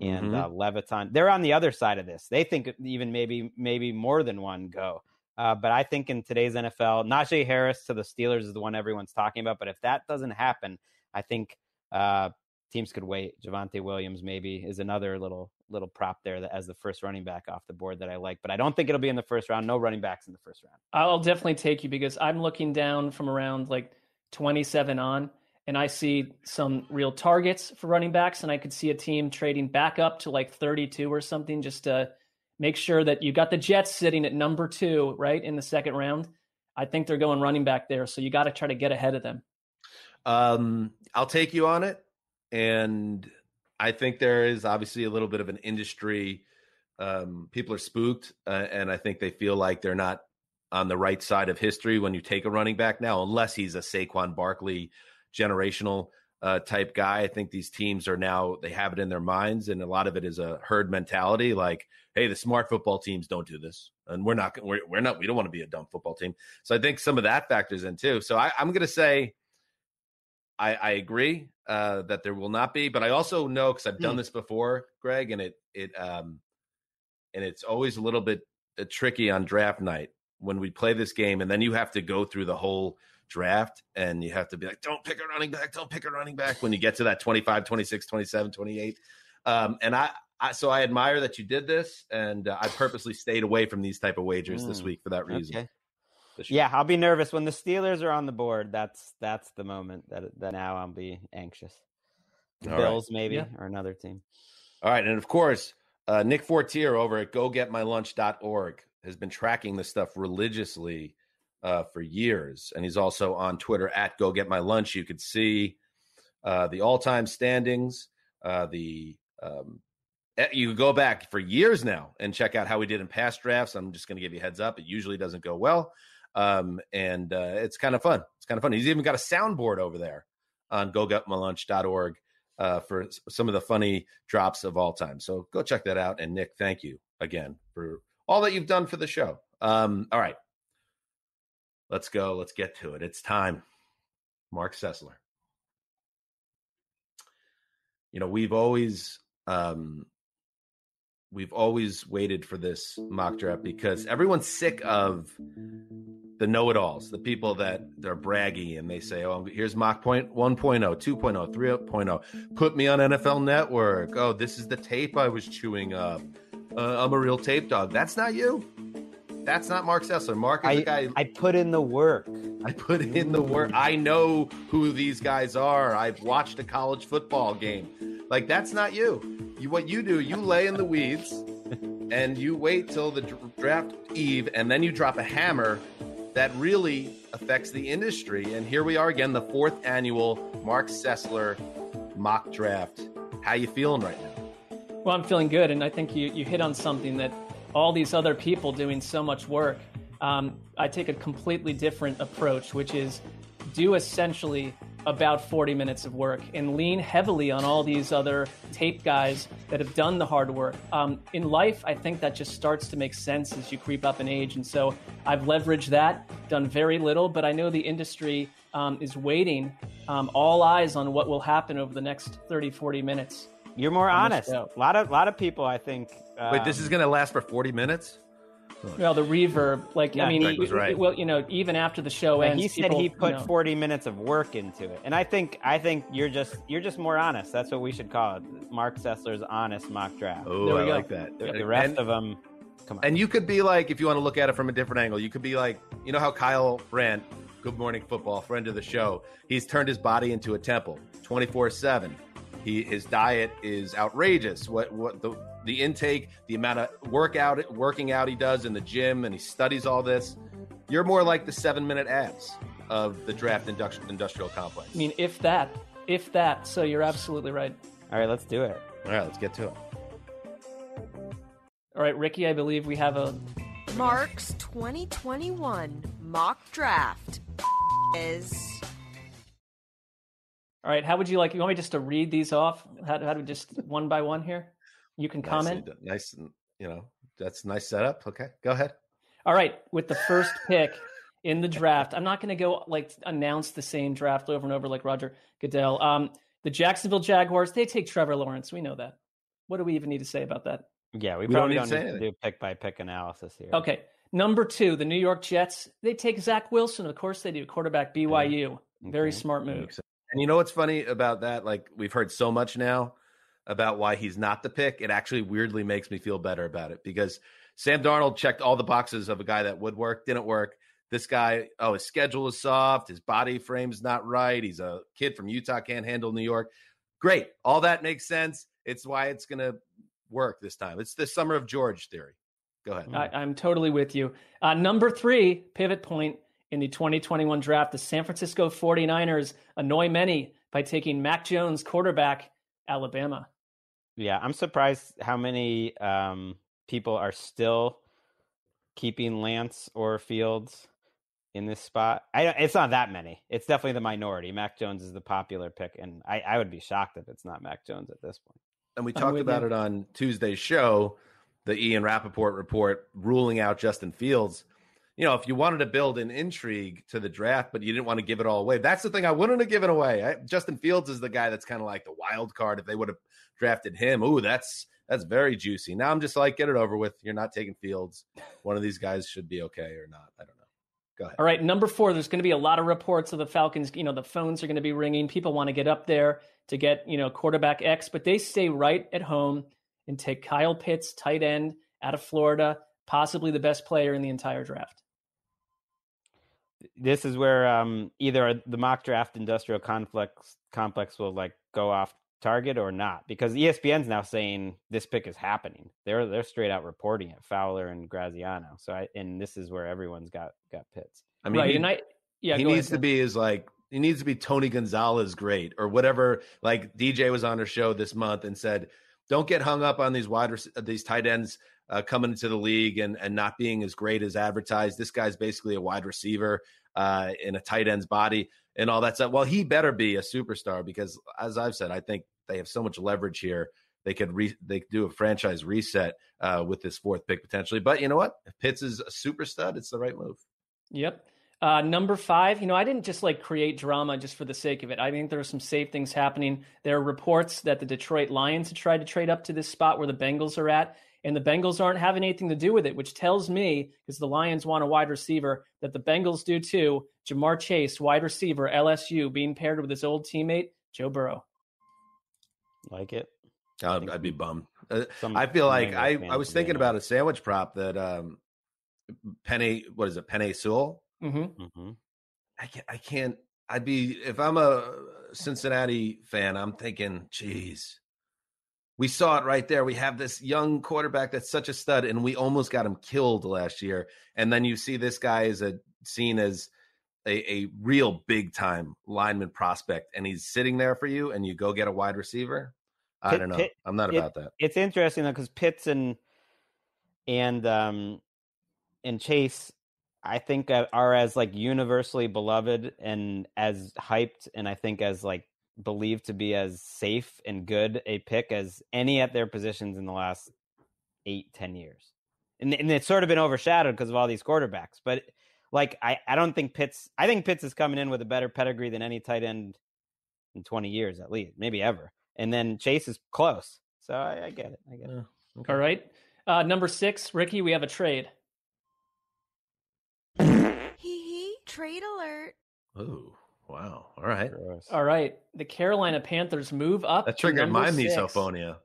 and mm-hmm. uh, Levitan. They're on the other side of this. They think even maybe maybe more than one go. Uh, but I think in today's NFL, Najee Harris to the Steelers is the one everyone's talking about. But if that doesn't happen, I think uh, teams could wait. Javonte Williams maybe is another little little prop there that as the first running back off the board that I like, but I don't think it'll be in the first round. No running backs in the first round.
I'll definitely take you because I'm looking down from around like 27 on, and I see some real targets for running backs, and I could see a team trading back up to like 32 or something just to make sure that you got the Jets sitting at number two, right in the second round. I think they're going running back there, so you got to try to get ahead of them.
Um, I'll take you on it and I think there is obviously a little bit of an industry. Um, people are spooked, uh, and I think they feel like they're not on the right side of history when you take a running back now, unless he's a Saquon Barkley generational uh, type guy. I think these teams are now they have it in their minds, and a lot of it is a herd mentality. Like, hey, the smart football teams don't do this, and we're not. We're, we're not. We don't want to be a dumb football team. So I think some of that factors in too. So I, I'm going to say I, I agree uh, that there will not be, but I also know because I've done mm. this before, Greg, and it it um and it's always a little bit uh, tricky on draft night when we play this game, and then you have to go through the whole draft and you have to be like don't pick a running back don't pick a running back when you get to that 25 26 27 28 um, and I, I, so i admire that you did this and uh, i purposely stayed away from these type of wagers mm. this week for that reason okay.
Yeah, I'll be nervous when the Steelers are on the board. That's that's the moment that that now I'll be anxious. The Bills right. maybe yeah. or another team.
All right, and of course, uh, Nick Fortier over at GoGetMyLunch.org has been tracking this stuff religiously uh, for years, and he's also on Twitter at GoGetMyLunch. You could see uh, the all-time standings, uh, the um, eh, you go back for years now and check out how we did in past drafts. I'm just going to give you heads up; it usually doesn't go well. Um, and uh, it's kind of fun. It's kind of fun. He's even got a soundboard over there on gogetmylunch.org uh, for some of the funny drops of all time. So go check that out. And Nick, thank you again for all that you've done for the show. Um, all right. Let's go. Let's get to it. It's time. Marc Sessler. You know, we've always um, we've always waited for this mock draft because everyone's sick of the know-it-alls, the people that they're braggy and they say, "Oh, here's mock point 1.0, 2.0, 3.0. Put me on NFL Network. Oh, this is the tape I was chewing up. Uh, I'm a real tape dog." That's not you. That's not Marc Sessler. Marc is
I,
guy.
I put in the work.
I put in the work. I know who these guys are. I've watched a college football game. Like that's not you. You what you do? You lay in the weeds, and you wait till the draft eve, and then you drop a hammer that really affects the industry. And here we are again, the fourth annual Marc Sessler mock draft. How you feeling right now?
Well, I'm feeling good, and I think you you hit on something that all these other people doing so much work. Um, I take a completely different approach, which is do essentially about 40 minutes of work and lean heavily on all these other tape guys that have done the hard work. Um, in life, I think that just starts to make sense as you creep up in age. And so I've leveraged that, done very little, but I know the industry um, is waiting, um, all eyes on what will happen over the next 30, 40 minutes.
You're more honest. A lot of lot of people, I think.
Wait, this is um, going to last for 40 minutes?
Well, the reverb, like yeah, I mean, was right. well, you know, even after the show ends,
he said
people,
he put
you know,
40 minutes of work into it, and I think I think you're just you're just more honest. That's what we should call it, Marc Sessler's honest mock draft.
Oh, I go. like that.
The, the rest and, of them, come on.
And you could be like, if you want to look at it from a different angle, you could be like, you know how Kyle Brandt, Good Morning Football, friend of the show, he's turned his body into a temple, 24 seven. He his diet is outrageous. What what the the intake, the amount of workout working out he does in the gym, and he studies all this. You're more like the seven minute abs of the draft industrial complex.
I mean, if that, if that. So you're absolutely right.
All right, let's do it.
All right, let's get to it.
All right, Ricky, I believe we have a
Marc's 2021 mock draft is.
All right, how would you like? You want me just to read these off? How, how do we just one by one here? You can comment.
Nice, nice, you know, that's nice setup. Okay, go ahead.
All right, with the first pick in the draft, I'm not going to go like announce the same draft over and over like Roger Goodell. Um, the Jacksonville Jaguars, they take Trevor Lawrence. We know that. What do we even need to say about that?
Yeah, we, we probably don't, don't need to do pick by pick analysis here.
Okay. Number two, the New York Jets, they take Zach Wilson. Of course they do. Quarterback BYU. Okay. Very smart move.
And you know what's funny about that? Like we've heard so much now about why he's not the pick. It actually weirdly makes me feel better about it because Sam Darnold checked all the boxes of a guy that would work, didn't work. This guy, oh, his schedule is soft, his body frame's not right. He's a kid from Utah, can't handle New York. Great. All that makes sense. It's why it's to work this time. It's the summer of George theory. Go ahead.
I, am totally with you. Uh, number three, pivot point in the 2021 draft. The San Francisco 49ers annoy many by taking Mac Jones, quarterback, Alabama.
Yeah, I'm surprised how many um, people are still keeping Lance or Fields in this spot. I it's not that many. It's definitely the minority. Mac Jones is the popular pick, and I, I would be shocked if it's not Mac Jones at this point.
And we talked about you. it on Tuesday's show, the Ian Rapoport report ruling out Justin Fields. You know, if you wanted to build an intrigue to the draft, but you didn't want to give it all away, that's the thing I wouldn't have given away. I, Justin Fields is the guy that's kind of like the wild card. If they would have drafted him, ooh, that's that's very juicy. Now I'm just like, get it over with. You're not taking Fields. One of these guys should be okay or not. I don't know. Go ahead.
All right, number four. There's going to be a lot of reports of the Falcons. You know, the phones are going to be ringing. People want to get up there to get you know quarterback X, but they stay right at home and take Kyle Pitts, tight end out of Florida, possibly the best player in the entire draft.
This is where um, either the mock draft industrial complex complex will like go off target or not because ESPN's now saying this pick is happening. They're they're straight out reporting it, Fowler and Graziano. So I and this is where everyone's got got Pitts.
I mean,
right,
he,
and I yeah,
he needs ahead. to be is like he needs to be Tony Gonzalez great or whatever. Like DJ was on her show this month and said, don't get hung up on these wide these tight ends uh, coming into the league and and not being as great as advertised. This guy's basically a wide receiver uh, in a tight end's body and all that stuff. Well, he better be a superstar because, as I've said, I think they have so much leverage here. They could re- they could do a franchise reset uh, with this fourth pick potentially. But you know what? If Pitts is a super stud, it's the right move.
Yep. Uh, number five, you know, I didn't just like create drama just for the sake of it. I think there are some safe things happening. There are reports that the Detroit Lions have tried to trade up to this spot where the Bengals are at, and the Bengals aren't having anything to do with it, which tells me, because the Lions want a wide receiver, that the Bengals do too. Ja'Marr Chase, wide receiver, LSU, being paired with his old teammate, Joe Burrow.
Like it?
I'd, I'd be bummed. Uh, I feel like I, I was thinking about a sandwich prop that um, Penei, what is it, Penei Sewell?
Mm-hmm. Mm-hmm.
I can't. I can't. I'd be if I'm a Cincinnati fan. I'm thinking, geez, we saw it right there. We have this young quarterback that's such a stud, and we almost got him killed last year. And then you see this guy is a seen as a, a real big time lineman prospect, and he's sitting there for you, and you go get a wide receiver. I Pitt, don't know. Pitt, I'm not about
it,
that.
It's interesting though because Pitts and and um and Chase I think uh, are as like universally beloved and as hyped, and I think as like believed to be as safe and good a pick as any at their positions in the last eight, ten years. And, and it's sort of been overshadowed because of all these quarterbacks. But like, I, I don't think Pitts, I think Pitts is coming in with a better pedigree than any tight end in 20 years at least, maybe ever. And then Chase is close. So I, I get it. I get it.
Okay. All right. Uh, number six, Ricky, we have a trade.
Hee hee, trade alert.
Ooh. Wow. All right.
All right. The Carolina Panthers move up.
That triggered my misophonia.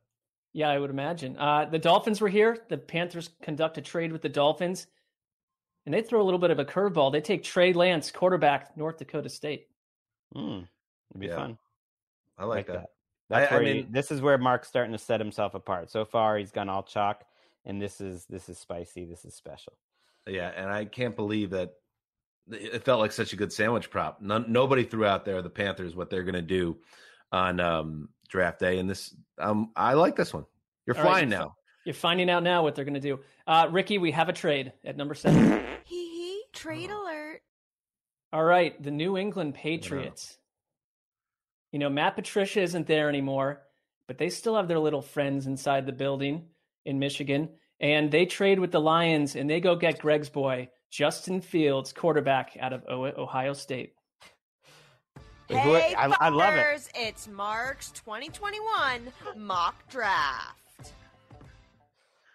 Yeah, I would imagine. Uh, the Dolphins were here. The Panthers conduct a trade with the Dolphins, and they throw a little bit of a curveball. They take Trey Lance, quarterback, North Dakota State.
Hmm. It'd be yeah. fun.
I like, like that. that.
That's I, where I mean, he, this is where Marc's starting to set himself apart. So far, he's gone all chalk, and this is this is spicy. This is special.
Yeah, and I can't believe that it felt like such a good sandwich prop. None, nobody threw out there the Panthers what they're going to do on um, draft day, and this um, I like this one. You're All flying right, now.
You're finding out now what they're going to do. Uh, Ricky, we have a trade at number seven.
Hee hee, trade oh. alert.
All right, the New England Patriots. You know, Matt Patricia isn't there anymore, but they still have their little friends inside the building in Michigan. And they trade with the Lions and they go get Greg's boy, Justin Fields, quarterback out of Ohio State.
Hey, I, I love it. It's Marc's 2021 mock draft.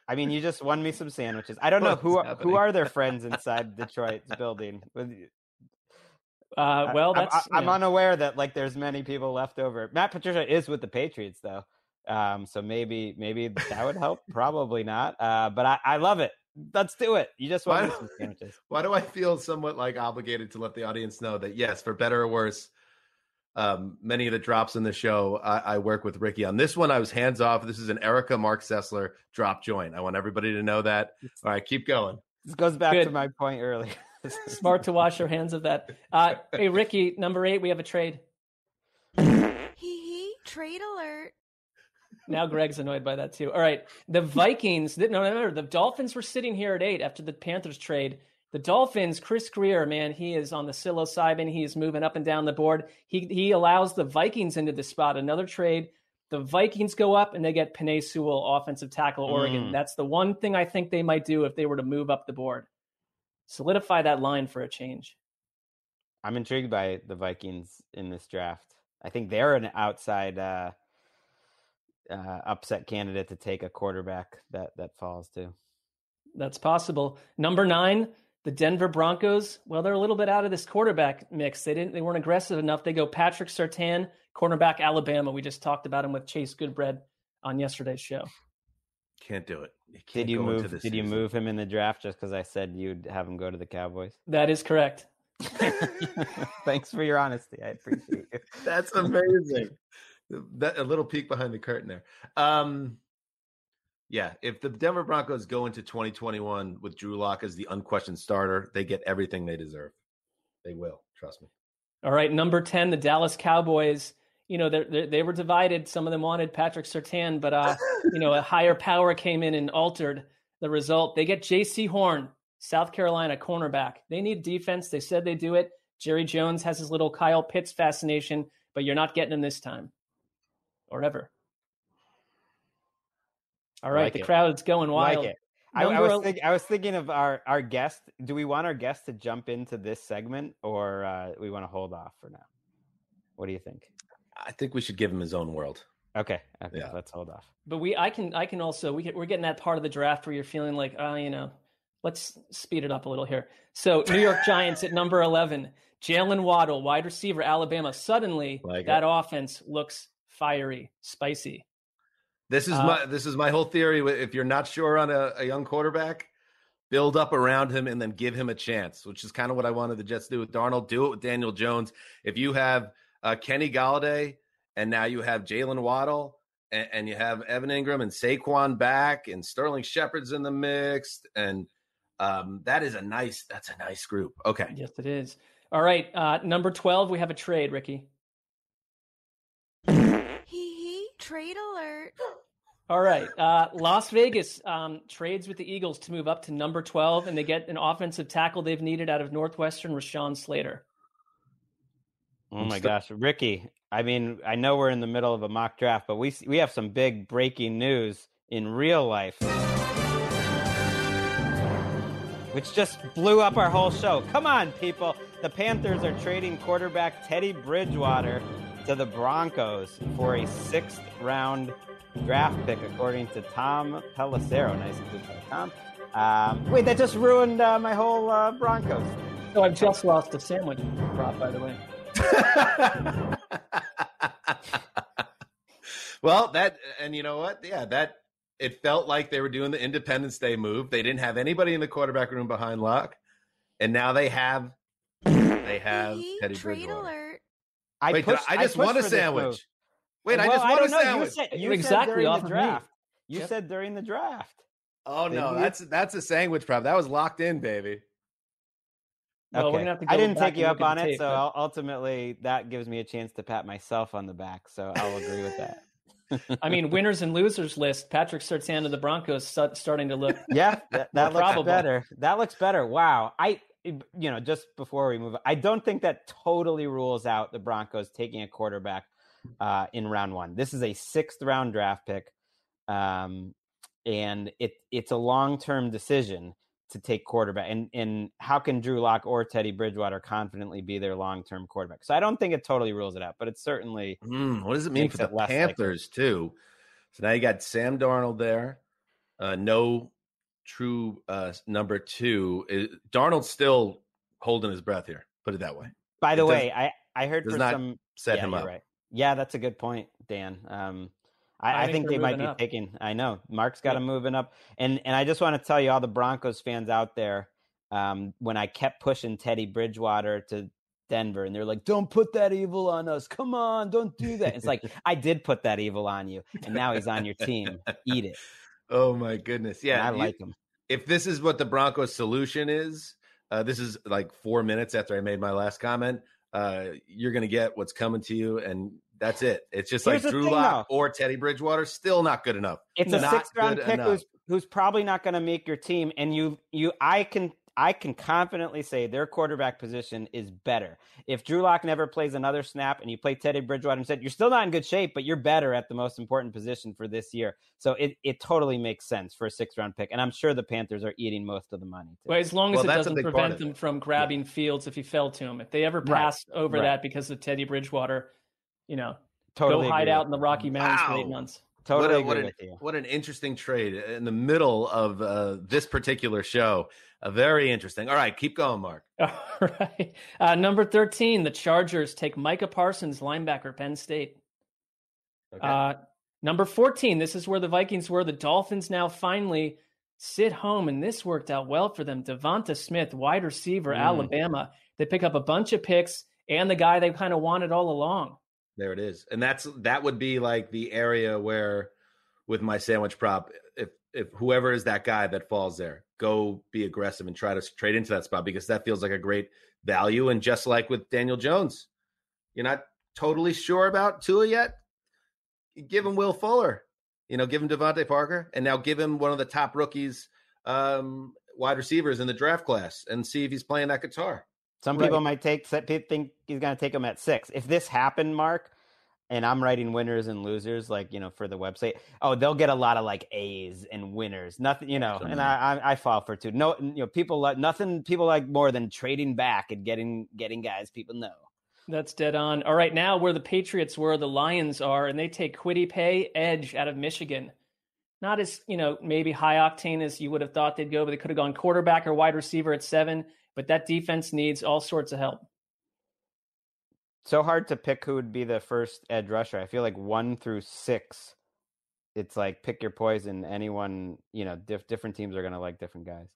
I mean, you just won me some sandwiches. I don't know who are, who are their friends inside Detroit's building.
Uh, well, that's
I, am unaware that like there's many people left over. Matt Patricia is with the Patriots though, um, so maybe maybe that would help. Probably not, uh, but I, I love it. Let's do it. You just want some sandwiches.
Why do I feel somewhat like obligated to let the audience know that yes, for better or worse, um, many of the drops in the show I, I, work with Ricky on. This one I was hands off. This is an Erica Marc Sessler drop joint. I want everybody to know that. All right, keep going.
This goes back Good. to my point earlier.
Smart to wash your hands of that. Uh, hey, Ricky, number eight, we have a trade.
Hee hee, trade alert.
Now Greg's annoyed by that too. All right, the Vikings. No, no, no. The Dolphins were sitting here at eight after the Panthers trade. The Dolphins, Chris Grier, man, he is on the psilocybin. He is moving up and down the board. He he allows the Vikings into the spot. Another trade. The Vikings go up and they get Penei Sewell, offensive tackle, Oregon. Mm. That's the one thing I think they might do if they were to move up the board solidify that line for a change.
I'm intrigued by the Vikings in this draft. I think they're an outside uh, uh, upset candidate to take a quarterback that that falls to.
That's possible. Number nine, the Denver Broncos. Well, they're a little bit out of this quarterback mix. They didn't. They weren't aggressive enough. They go Patrick Surtain, cornerback Alabama. We just talked about him with Chase Goodbread on yesterday's show.
Can't do it.
Did you move? Did season. you move him in the draft just because I said you'd have him go to the Cowboys?
That is correct.
Thanks for your honesty. I appreciate it.
That's amazing. That a little peek behind the curtain there. Um, yeah, if the Denver Broncos go into 2021 with Drew Lock as the unquestioned starter, they get everything they deserve. They will. Trust me.
All right, number 10, the Dallas Cowboys you know, they they were divided. Some of them wanted Patrick Surtain, but uh, you know, a higher power came in and altered the result. They get Jaycee Horn, South Carolina cornerback. They need defense. They said they do it. Jerry Jones has his little Kyle Pitts fascination, but you're not getting him this time or ever. All right, like the it. crowd's going wild. Like
I, I, was think, I was thinking of our our guest. Do we want our guest to jump into this segment, or uh, we want to hold off for now? What do you think?
I think we should give him his own world.
Okay. Okay. Yeah. Let's hold off.
But we, I can, I can also, we, we're getting that part of the draft where you're feeling like, oh, you know, let's speed it up a little here. So New York Giants at number 11, Jaylen Waddle, wide receiver, Alabama. Suddenly like that it. offense looks fiery, spicy.
This is uh, my, this is my whole theory. If you're not sure on a, a young quarterback, build up around him and then give him a chance, which is kind of what I wanted the Jets to do with Darnold. Do it with Daniel Jones. If you have uh, Kenny Golladay, and now you have Jaylen Waddle, and, and, you have Evan Engram and Saquon back, and Sterling Shepard's in the mix, and um, that is a nice. That's a nice group. Okay.
Yes, it is. All right, uh, number twelve, we have a trade, Ricky.
Hee hee, trade alert.
All right. Uh, Las Vegas um, trades with the Eagles to move up to number 12, and they get an offensive tackle they've needed out of Northwestern, Rashawn Slater.
Oh my gosh, Ricky! I mean, I know we're in the middle of a mock draft, but we we have some big breaking news in real life, which just blew up our whole show. Come on, people! The Panthers are trading quarterback Teddy Bridgewater to the Broncos for a sixth round draft pick, according to Tom Pelissero. Nice and good by Tom. Um, wait, that just ruined uh, my whole uh, Broncos.
So I've just lost a sandwich prop, by the way.
well, that and you know what? Yeah, that it felt like they were doing the Independence Day move. They didn't have anybody in the quarterback room behind lock, and now they have they have Teddy
trade
Bridgewater.
Alert.
I
Wait,
pushed-
I just
pushed
want a
for this move.
sandwich. Wait, I just want
don't
a
know.
sandwich.
You said, you
Exactly
said during the
of me.
draft. You
Yep.
said during the draft.
Oh
They
no,
moved-
that's that's a sandwich prop. That was locked in, baby.
Well, we're
Okay.
gonna have to
I didn't take you up on it,
tape,
so
but-
ultimately that gives me a chance to pat myself on the back. So I'll agree with that.
I mean, winners and losers list. Patrick Surtain of the Broncos starting to look.
Yeah, that, that looks
probable.
better. That looks better. Wow. I, you know, just before we move, I don't think that totally rules out the Broncos taking a quarterback uh, in round one. This is a sixth round draft pick, um, and it it's a long term decision to take quarterback. And and how can Drew Lock or Teddy Bridgewater confidently be their long term quarterback? So I don't think it totally rules it out, but it's certainly
Mm, what does it mean for the
it less likely.
Panthers too? So now you got Sam Darnold there. Uh, no true uh, number two. Is, Darnold's still holding his breath here. Put it that way.
By the
It does-
way, I I heard
does
for
not
some
set
yeah,
him up.
Right. Yeah, that's a good point, Dan. Um, I,
I
I,
think
think
they're
might be
up.
taking. I know Marc's got
Yeah.
him moving up, and and I just want to tell you all the Broncos fans out there. Um, when I kept pushing Teddy Bridgewater to Denver, and they're like, "Don't put that evil on us! Come on, don't do that!" It's like I did put that evil on you, and now he's on your team. Eat it.
Oh my goodness.
Yeah,
Yeah,
I like him.
if this is what the Broncos solution is, uh, this is like four minutes after I made my last comment. Uh, you're going to get what's coming to you, and that's it. It's just
Here's
like Drew Lock or Teddy Bridgewater, still not good enough.
It's a
Not
sixth round pick
enough.
who's who's probably not going to make your team, and you you I can I can confidently say their quarterback position is better. If Drew Lock never plays another snap, and you play Teddy Bridgewater instead, you're still not in good shape, but you're better at the most important position for this year. So it it totally makes sense for a sixth round pick, and I'm sure the Panthers are eating most of the money. Too.
Well, as long as
Well,
it doesn't prevent them from grabbing Fields if he fell to him. If they ever
Right.
pass over
Right.
that because of Teddy Bridgewater, you know,
totally
go hide
agree
out in the Rocky Mountains for eight months.
Totally
what, a, what, an, what an interesting trade in the middle of uh, this particular show. Uh, very interesting. All right, keep going, Marc.
All right. Uh, number 13, the Chargers take Micah Parsons, linebacker, Penn State.
Okay.
Uh, number 14, this is where the Vikings were. The Dolphins now finally sit home, and this worked out well for them. Devonta Smith, wide receiver,
Mm.
Alabama. They pick up a bunch of picks and the guy they kind of wanted all along.
There it is. And that's that would be like the area where with my sandwich prop, if if whoever is that guy that falls there, go be aggressive and try to trade into that spot because that feels like a great value. And just like with Daniel Jones, you're not totally sure about Tua yet. Give him Will Fuller, you know, give him DeVante Parker, and now give him one of the top rookies, um, wide receivers in the draft class, and see if he's playing that guitar.
Some
Right.
people might take set- think he's going to take them at six. If this happened, Marc, and I'm writing winners and losers, like you know, for the website, oh, they'll get a lot of like A's and winners. Nothing, you know, and I, I I fall for two. No, you know, people like nothing. People like more than trading back and getting getting guys people know.
That's dead on. All right, now where the Patriots were, the Lions are, and they take Kwity Paye Edge out of Michigan. Not as you know, maybe high octane as you would have thought they'd go, but they could have gone quarterback or wide receiver at seven. But that defense needs all sorts of help.
So hard to pick who would be the first edge rusher. I feel like one through six, it's like pick your poison. Anyone, you know, diff- different teams are going to like different guys.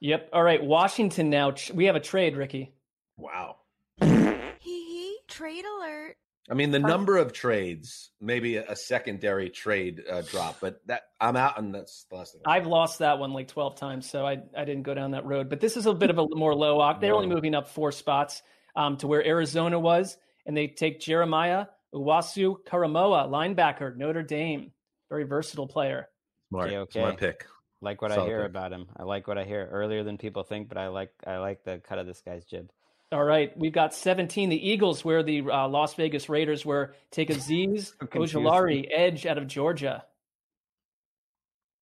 Yep. All right, Washington now. Ch- We have a trade, Ricky.
Wow.
Hee hee, trade alert.
I mean, the number of trades, maybe a, a secondary trade uh, drop, but that I'm out, and that's the last thing.
I've lost that one like 12 times, so I, I didn't go down that road. But this is a bit of a more low oct. They're only moving up four spots um, to where Arizona was, and they take Jeremiah Owusu-Koramoah, linebacker, Notre Dame. very versatile player.
Smart, okay, okay. smart pick.
Like what Solid I hear pick. about him. I like what I hear earlier than people think, but I like I like the cut of this guy's jib.
All right, we've got 17. The Eagles, where the uh, Las Vegas Raiders were, take Azeez Ojulari, edge out of Georgia.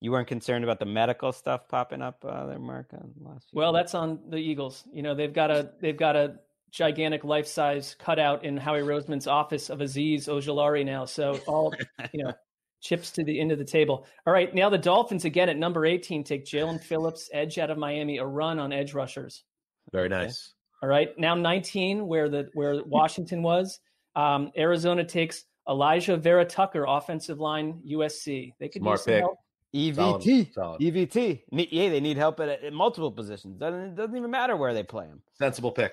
You weren't concerned about the medical stuff popping up uh, there, Marc. last
well, that's on the Eagles. You know, they've got a they've got a gigantic life size cutout in Howie Roseman's office of Azeez Ojulari now. So all you know, chips to the end of the table. All right, now the Dolphins again at number 18 take Jaelan Phillips, edge out of Miami, a run on edge rushers.
Very nice.
All right, now 19, where the where Washington was. Um, Arizona takes Alijah Vera-Tucker, offensive line, USC. They could
Smart use pick.
help.
EVT, solid, solid. EVT. Yeah, they need help at, at multiple positions. Doesn't doesn't even matter where they play them.
Sensible pick.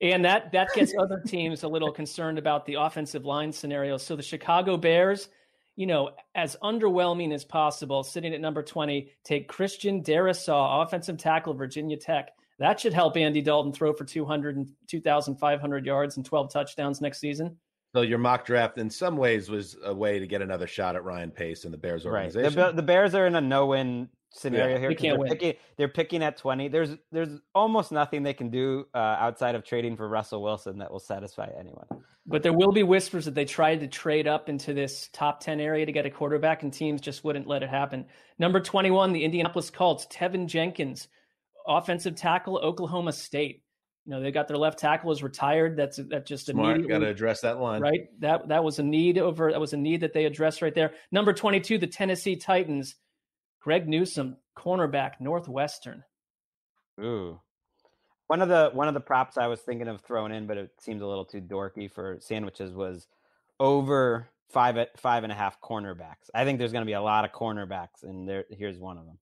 And that that gets other teams a little concerned about the offensive line scenario. So the Chicago Bears, you know, as underwhelming as possible, sitting at number 20, take Christian Darrisaw, offensive tackle, Virginia Tech. That should help Andy Dalton throw for 200 and 2,500 yards and 12 touchdowns next season.
So your mock draft, in some ways, was a way to get another shot at Ryan Pace and the Bears organization.
Right. The, the Bears are in a no-win scenario yeah, here. They are picking, they're picking at 20. There's there's almost nothing they can do uh, outside of trading for Russell Wilson that will satisfy anyone.
But there will be whispers that they tried to trade up into this top 10 area to get a quarterback, and teams just wouldn't let it happen. Number 21, the Indianapolis Colts, Teven Jenkins offensive tackle, Oklahoma State. You know, they got their left tackle is retired. That's that just
Smart. Got to address that line,
right? That that was a need over. That was a need that they addressed right there. Number twenty-two, the Tennessee Titans. Greg Newsome, cornerback, Northwestern.
Ooh, one of the one of the props I was thinking of throwing in, but it seemed a little too dorky for sandwiches was over five at five and a half cornerbacks. I think there's going to be a lot of cornerbacks, and there here's one of them.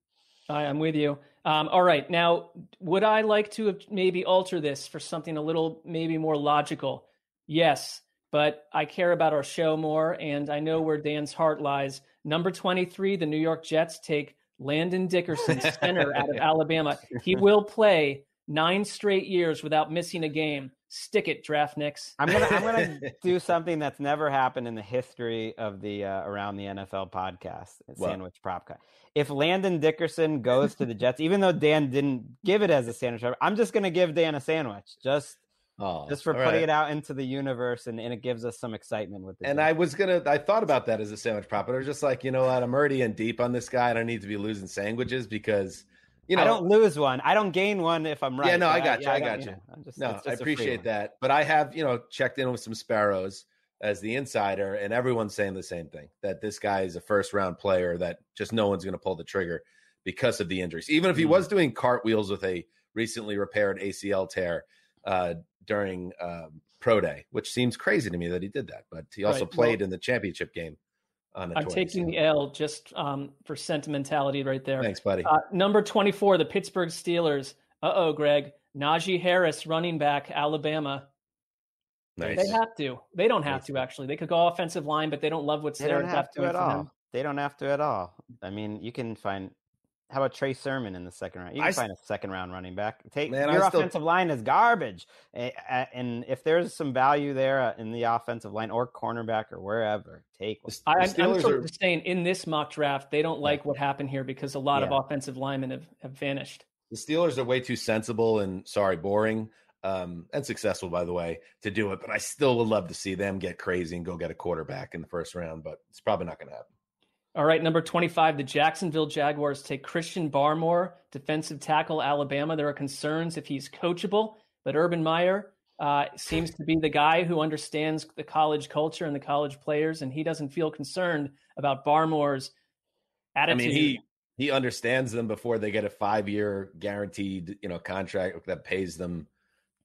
I, I'm with you. Um, all right. Now, would I like to maybe alter this for something a little maybe more logical? Yes, but I care about our show more, and I know where Dan's heart lies. Number 23, the New York Jets take Landon Dickerson, center out of Alabama. He will play nine straight years without missing a game. Stick it, draft Nicks.
I'm gonna I'm gonna do something that's never happened in the history of the uh, around the NFL podcast sandwich prop cut. If Landon Dickerson goes to the Jets, even though Dan didn't give it as a sandwich, I'm just gonna give Dan a sandwich. Just Oh, just for putting right. it out into the universe and, and it gives us some excitement with
it. And I was gonna I thought about that as a sandwich prop, but I was just like, you know what, I'm already in deep on this guy. I don't need to be losing sandwiches because you know,
I don't lose one. I don't gain one if I'm right.
Yeah, no, I got you. I, yeah, I got you. Yeah, just, no, I appreciate that. But I have, you know, checked in with some sparrows as the insider, and everyone's saying the same thing that this guy is a first round player that just no one's going to pull the trigger because of the injuries. Even if he mm. was doing cartwheels with a recently repaired ACL tear uh, during um, pro day, which seems crazy to me that he did that. But he also right. played well, in the championship game.
I'm taking the L just um, for sentimentality right there.
Thanks, buddy. Uh,
number 24, the Pittsburgh Steelers. Uh oh, Greg. Najee Harris, running back, Alabama. Nice. They have to. They don't have nice. to actually. They could go offensive line, but they don't love what's
they
there.
Don't have to at all. Them. They don't have to at all. I mean, you can find how about Trey Sermon in the second round? You can I, find a second round running back. Take man, your I offensive still... line is garbage, and if there's some value there uh, in the offensive line or cornerback or wherever, take. One.
I, am sort of saying in this mock draft they don't like what happened here because a lot yeah. of offensive linemen have, have vanished.
The Steelers are way too sensible and sorry, boring. Um, and successful, by the way, to do it. But I still would love to see them get crazy and go get a quarterback in the first round. But it's probably not going to happen.
All right, number 25, the Jacksonville Jaguars take Christian Barmore, defensive tackle, Alabama. There are concerns if he's coachable, but Urban Meyer uh, seems to be the guy who understands the college culture and the college players, and he doesn't feel concerned about Barmore's attitude.
I mean, he he understands them before they get a five year guaranteed, you know, contract that pays them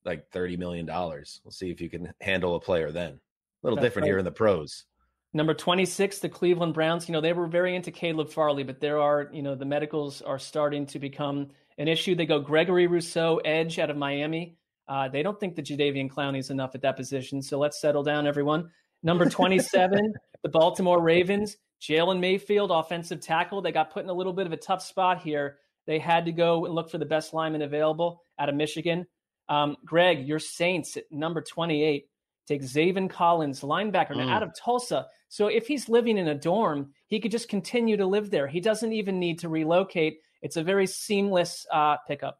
like thirty million dollars. We'll see if you can handle a player then. A little That's different right. here in the pros.
Number 26, the Cleveland Browns. You know, they were very into Caleb Farley, but there are, you know, the medicals are starting to become an issue. They go Gregory Rousseau, edge out of Miami. Uh, they don't think the Jadeveon Clowney is enough at that position. So let's settle down, everyone. Number 27, the Baltimore Ravens. Jalen Mayfield, offensive tackle. They got put in a little bit of a tough spot here. They had to go and look for the best lineman available out of Michigan. Um, Greg, your Saints at number 28 take Zaven Collins, linebacker, mm. out of Tulsa. So if he's living in a dorm, he could just continue to live there. He doesn't even need to relocate. It's a very seamless uh, pickup.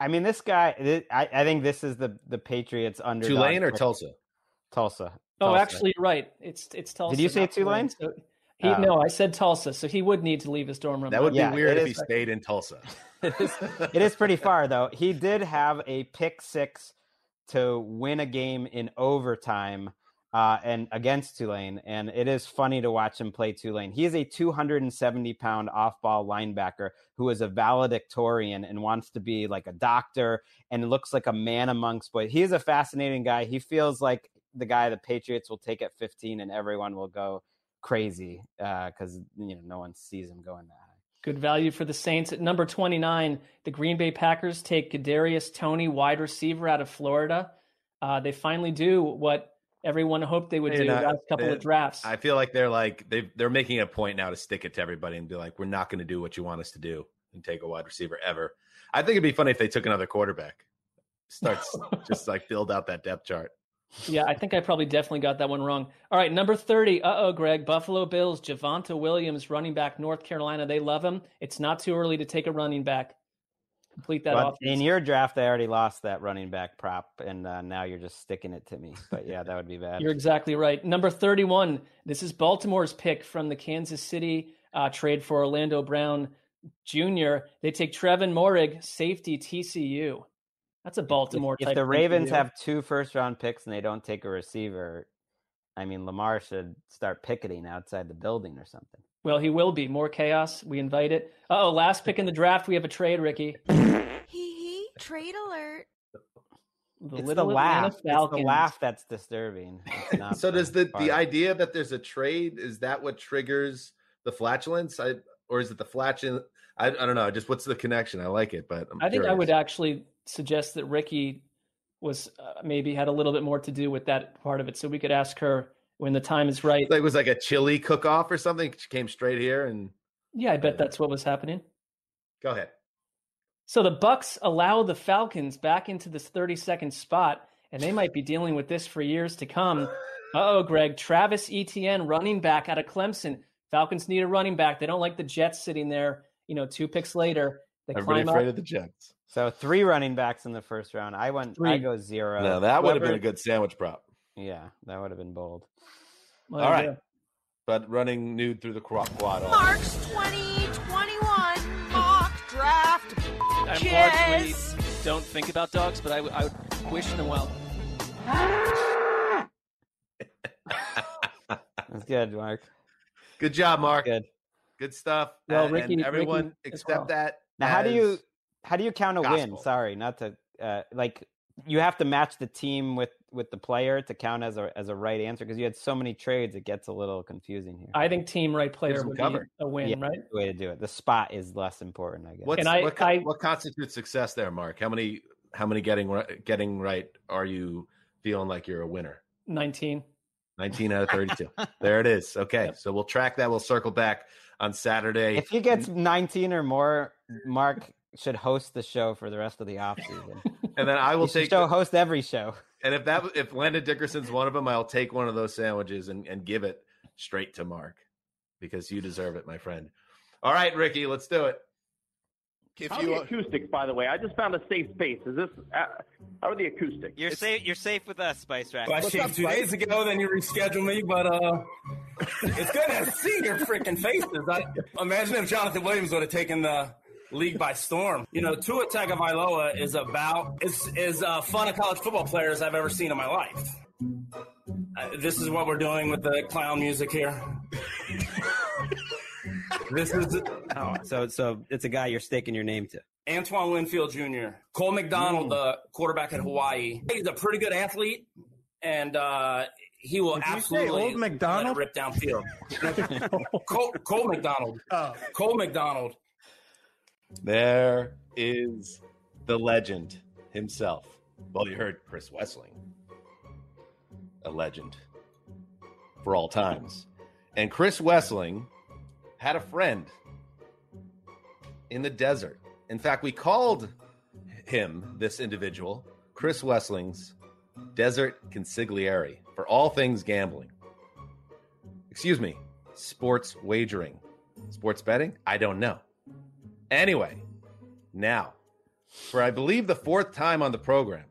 I mean, this guy. I, I, think this is the the Patriots under
Tulane or Tulsa.
Tulsa.
Oh, Tulsa. actually, right. It's it's Tulsa.
Did you say Tulane?
So he, oh. No, I said Tulsa. So he would need to leave his dorm room.
That would be yeah, weird if he stayed in Tulsa.
it, is, it is pretty far though. He did have a pick six to win a game in overtime uh, and against Tulane, and it is funny to watch him play Tulane. He is a 270 pound off ball linebacker who is a valedictorian and wants to be like a doctor and looks like a man amongst boys. He is a fascinating guy. He feels like the guy the Patriots will take at 15 and everyone will go crazy because uh, you know no one sees him going that.
Good value for the Saints at number 29. The Green Bay Packers take Kadarius Toney, wide receiver out of Florida. Uh, they finally do what everyone hoped they would do not, last couple of drafts.
I feel like they're like they they're making a point now to stick it to everybody and be like, we're not going to do what you want us to do and take a wide receiver ever. I think it'd be funny if they took another quarterback. Starts just like build out that depth chart.
Yeah, I think I probably definitely got that one wrong. All right, number 30. Uh oh, Greg. Buffalo Bills, Javonte Williams, running back, North Carolina. They love him. It's not too early to take a running back. Complete that off.
In your draft, I already lost that running back prop, and uh, now you're just sticking it to me. But yeah, that would be bad.
you're exactly right. Number 31. This is Baltimore's pick from the Kansas City uh, trade for Orlando Brown Jr. They take Trevon Moehrig, safety TCU. That's a Baltimore.
If, if the Ravens have two first round picks and they don't take a receiver, I mean Lamar should start picketing outside the building or something.
Well, he will be more chaos. We invite it. Oh, last pick in the draft. We have a trade, Ricky.
Hee hee. Trade alert.
The it's the laugh. It's the laugh that's disturbing.
so does the the idea that there's a trade is that what triggers the flatulence? I or is it the flatulence? I, I don't know. Just what's the connection? I like it, but I'm
i think
curious. I
would actually suggest that Ricky was uh, maybe had a little bit more to do with that part of it. So we could ask her when the time is right.
Like it was like a chili cook off or something. She came straight here and
Yeah, I bet that's what was happening.
Go ahead.
So the Bucks allow the Falcons back into this 32nd spot, and they might be dealing with this for years to come. Uh oh, Greg. Travis Etienne, running back out of Clemson. Falcons need a running back. They don't like the Jets sitting there, you know, two picks later. They
Everybody afraid up. of the Jets.
So three running backs in the first round. I went. Three. I go zero.
No, that would have been a good sandwich prop.
Yeah, that would have been bold.
Well, All right, yeah. but running nude through the quad.
Marcs 2021 mock draft.
I'm largely don't think about dogs, but I, I would wish them well.
That's good, Marc.
Good job, Marc.
Good.
Good stuff. Well, Ricky, and everyone Ricky accept well. that.
Now, how do you how do you count a gospel. win? Sorry, not to uh, like you have to match the team with with the player to count as a as a right answer because you had so many trades it gets a little confusing here.
I think team right player would cover. be a win,
yeah,
right?
The way to do it. The spot is less important, I guess.
What's, I, what, I, what constitutes success there, Marc? How many how many getting getting right are you feeling like you're a winner?
19.
19 out of 32. there it is. Okay. Yep. So we'll track that. We'll circle back on Saturday.
If he gets 19 or more, Marc should host the show for the rest of the off season.
and then I will take
show host every show.
And if that if Landon Dickerson's one of them, I'll take one of those sandwiches and, and give it straight to Marc because you deserve it, my friend. All right, Ricky, let's do it.
If how you, are the acoustics, by the way? I just found a safe space. Is this uh, how are the acoustics?
You're it's, safe. You're safe with us, Spice Rack.
Well, I shaved two days ago, then you rescheduled me, but uh, it's good to see your freaking faces. I, imagine if Jonathan Williams would have taken the league by storm. You know, Tua Tagovailoa is about is is uh, fun of college football players I've ever seen in my life. Uh, this is what we're doing with the clown music here. this is
oh, so so it's a guy you're staking your name to.
Antoine Winfield Jr., Cole McDonald, the quarterback at Hawaii. He's a pretty good athlete, and uh, he will Did absolutely
old McDonald
rip downfield. Cole, Cole McDonald. Oh. Cole McDonald
there is the legend himself. Well, you heard Chris Wesseling, a legend for all times. And Chris Wesseling had a friend in the desert. In fact, we called him, this individual, Chris Wesseling's Desert Consigliere for all things gambling. Excuse me, sports wagering. Sports betting? I don't know. Anyway, now, for I believe the fourth time on the program,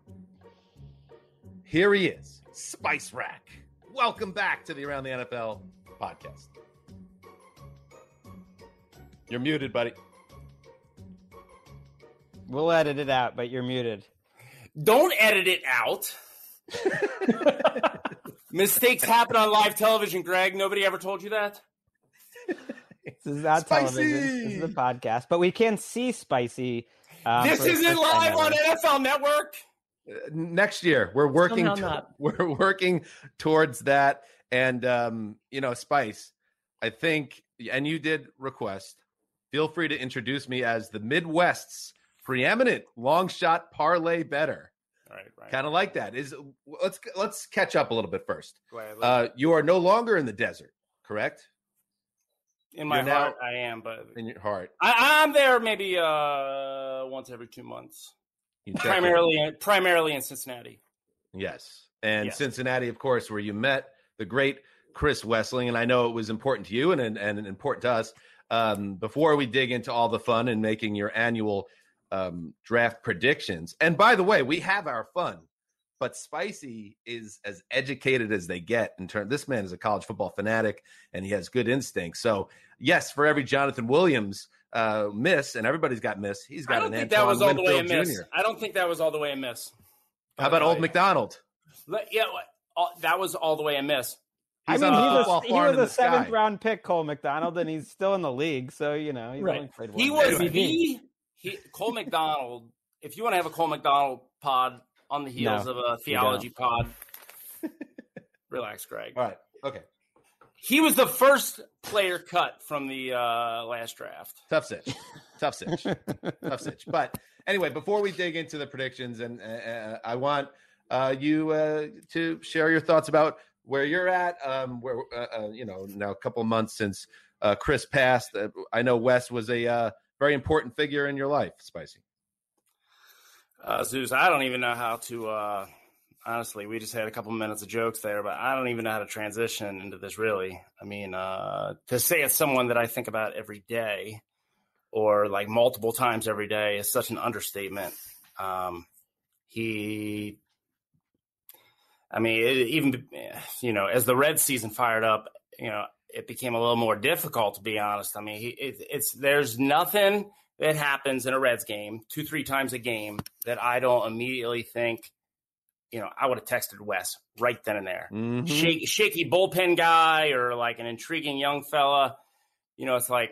here he is, Spice Rack. Welcome back to the Around the NFL podcast. You're muted, buddy.
We'll edit it out, but you're muted.
Don't edit it out. Mistakes happen on live television, Greg. Nobody ever told you that.
This is not
Spicy!
television. This is a podcast, but we can see Spicy. um,
this
for
isn't
first time
live on. NFL Network.
next year we're working to- we're working towards that and um you know spice i think and you did request feel free to introduce me as the midwest's preeminent long shot parlay better
Right, right.
kind of like that is let's let's catch up a little bit first
Go ahead.
uh you are no longer in the desert correct
in my
you're now-
heart, I am, but
in your heart
I, I'm there maybe uh, once every two months.
Check in.
Primarily, primarily in Cincinnati.
Yes. And
Yes.
Cincinnati, of course, where you met the great Chris Wesseling. And I know it was important to you and, and, and important to us. Um, before we dig into all the fun and making your annual um, draft predictions. And by the way, we have our fun, but Spicy is as educated as they get in terms. This man is a college football fanatic and he has good instincts. So, yes, for every Jonathan Williams uh, miss, and everybody's got miss, he's got
I don't
an
think
Antoine
that was all the way a miss.
Jr.
I don't think that was all the way a miss.
How about Old McDonald?
Yeah, that was all the way a miss.
I
He's
mean,
on
he
a
was, he was a
the sky.
seventh round pick, Cole McDonald, and he's still in the league. So you know, he's
Right.
only played one.
He was the he Cole McDonald. If you want to have a Cole McDonald pod on the heels
No,
of a theology pod, relax, Greg.
All right. Okay.
He was the first player cut from the uh, last draft.
Tough sitch. Tough sitch. Tough sitch. But anyway, before we dig into the predictions, and uh, uh, I want uh, you uh, to share your thoughts about where you're at. Um, where uh, uh, you know now a couple of months since uh, Chris passed. Uh, I know Wes was a uh, very important figure in your life. Spicy.
Uh, Zeus, I don't even know how to. Uh, honestly, we just had a couple minutes of jokes there, but I don't even know how to transition into this. Really, I mean, uh, to say it's someone that I think about every day, or like multiple times every day, is such an understatement. Um, he, I mean, it, even you know, as the Red season fired up, you know, it became a little more difficult to be honest. I mean, he, it, it's there's nothing that happens in a Reds game two, three times a game that I don't immediately think, you know, I would have texted Wes right then and there.
Mhm.
Shake, shaky bullpen guy or like an intriguing young fella. You know, it's like,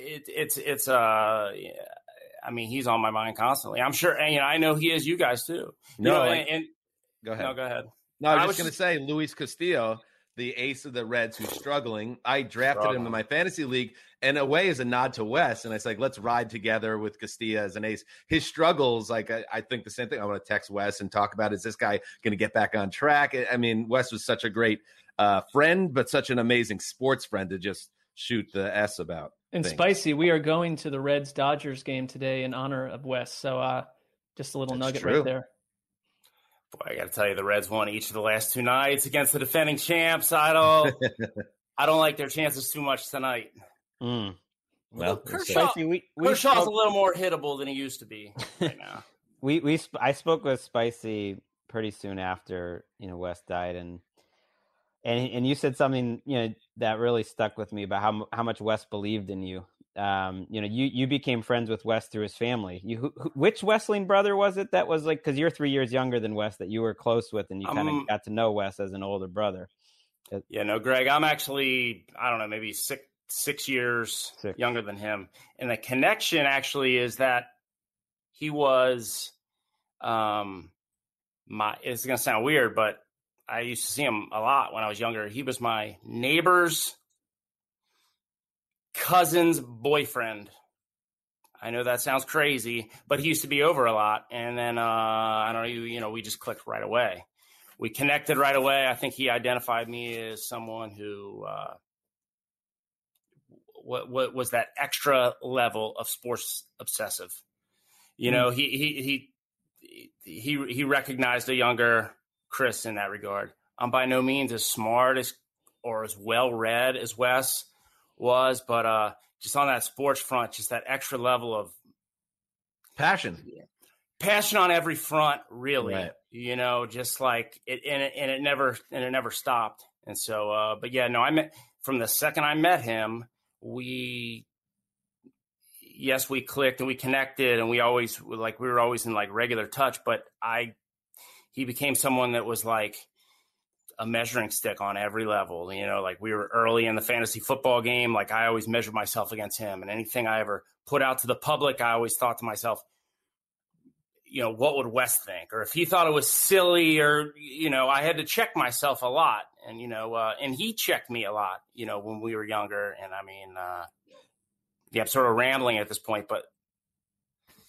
it, it's, it's, uh, yeah, I mean, he's on my mind constantly. I'm sure, and, you know, I know he is you guys too. You
No,
know,
like-
and, and
Go ahead.
no, go ahead.
No, I was
I
just
was
going to say Luis Castillo, the ace of the Reds who's struggling. I drafted him in my fantasy league, and a way is a nod to Wes. And I said, like, let's ride together with Castillo as an ace. His struggles, like, I, I think the same thing. I want to text Wes and talk about is this guy going to get back on track? I- I mean, Wes was such a great uh, friend, but such an amazing sports friend to just shoot the S about.
And
things.
Spicy, we are going to the Reds Dodgers game today in honor of Wes. So uh, just a little
That's
nugget
true.
right there.
Boy, I got to tell you, the Reds won each of the last two nights against the defending champs. I don't, I don't like their chances too much tonight.
Mm.
Well, we'll.
Kershaw,
Spicy, we, we
Kershaw's
spoke-
a little more hittable than he used to be right now.
we we sp- I spoke with Spicy pretty soon after you know Wes died, and and and you said something you know that really stuck with me about how how much Wes believed in you. Um, you know, you you became friends with Wes through his family. You who, which Wesseling brother was it that was like because you're three years younger than Wes that you were close with, and you kind of
Um,
got to know Wes as an older brother.
Yeah, no, Greg, I'm actually, I don't know, maybe six six years
Six.
younger than him, and the connection actually is that he was, um, my. It's gonna sound weird, but I used to see him a lot when I was younger. He was my neighbor's cousin's boyfriend. I know that sounds crazy, but he used to be over a lot, and then uh, I don't know, you, you know, we just clicked right away. We connected right away. I think he identified me as someone who uh, what, what was that extra level of sports obsessive. You know, he he he he he recognized a younger Chris in that regard. I'm by no means as smart as or as well read as Wes was, but uh, just on that sports front, just that extra level of
passion,
passion on every front, really.
Right.
You know, just like it, and it, and it never and it never stopped. And so, uh, but yeah, no, I met from the second I met him, we yes, we clicked and we connected and we always like we were always in like regular touch, but I he became someone that was like a measuring stick on every level. You know, like we were early in the fantasy football game, like I always measured myself against him and anything I ever put out to the public, I always thought to myself, you know, what would Wes think? Or if he thought it was silly or, you know, I had to check myself a lot. And, you know, uh, and he checked me a lot, you know, when we were younger. And I mean, uh, yeah, I'm sort of rambling at this point, but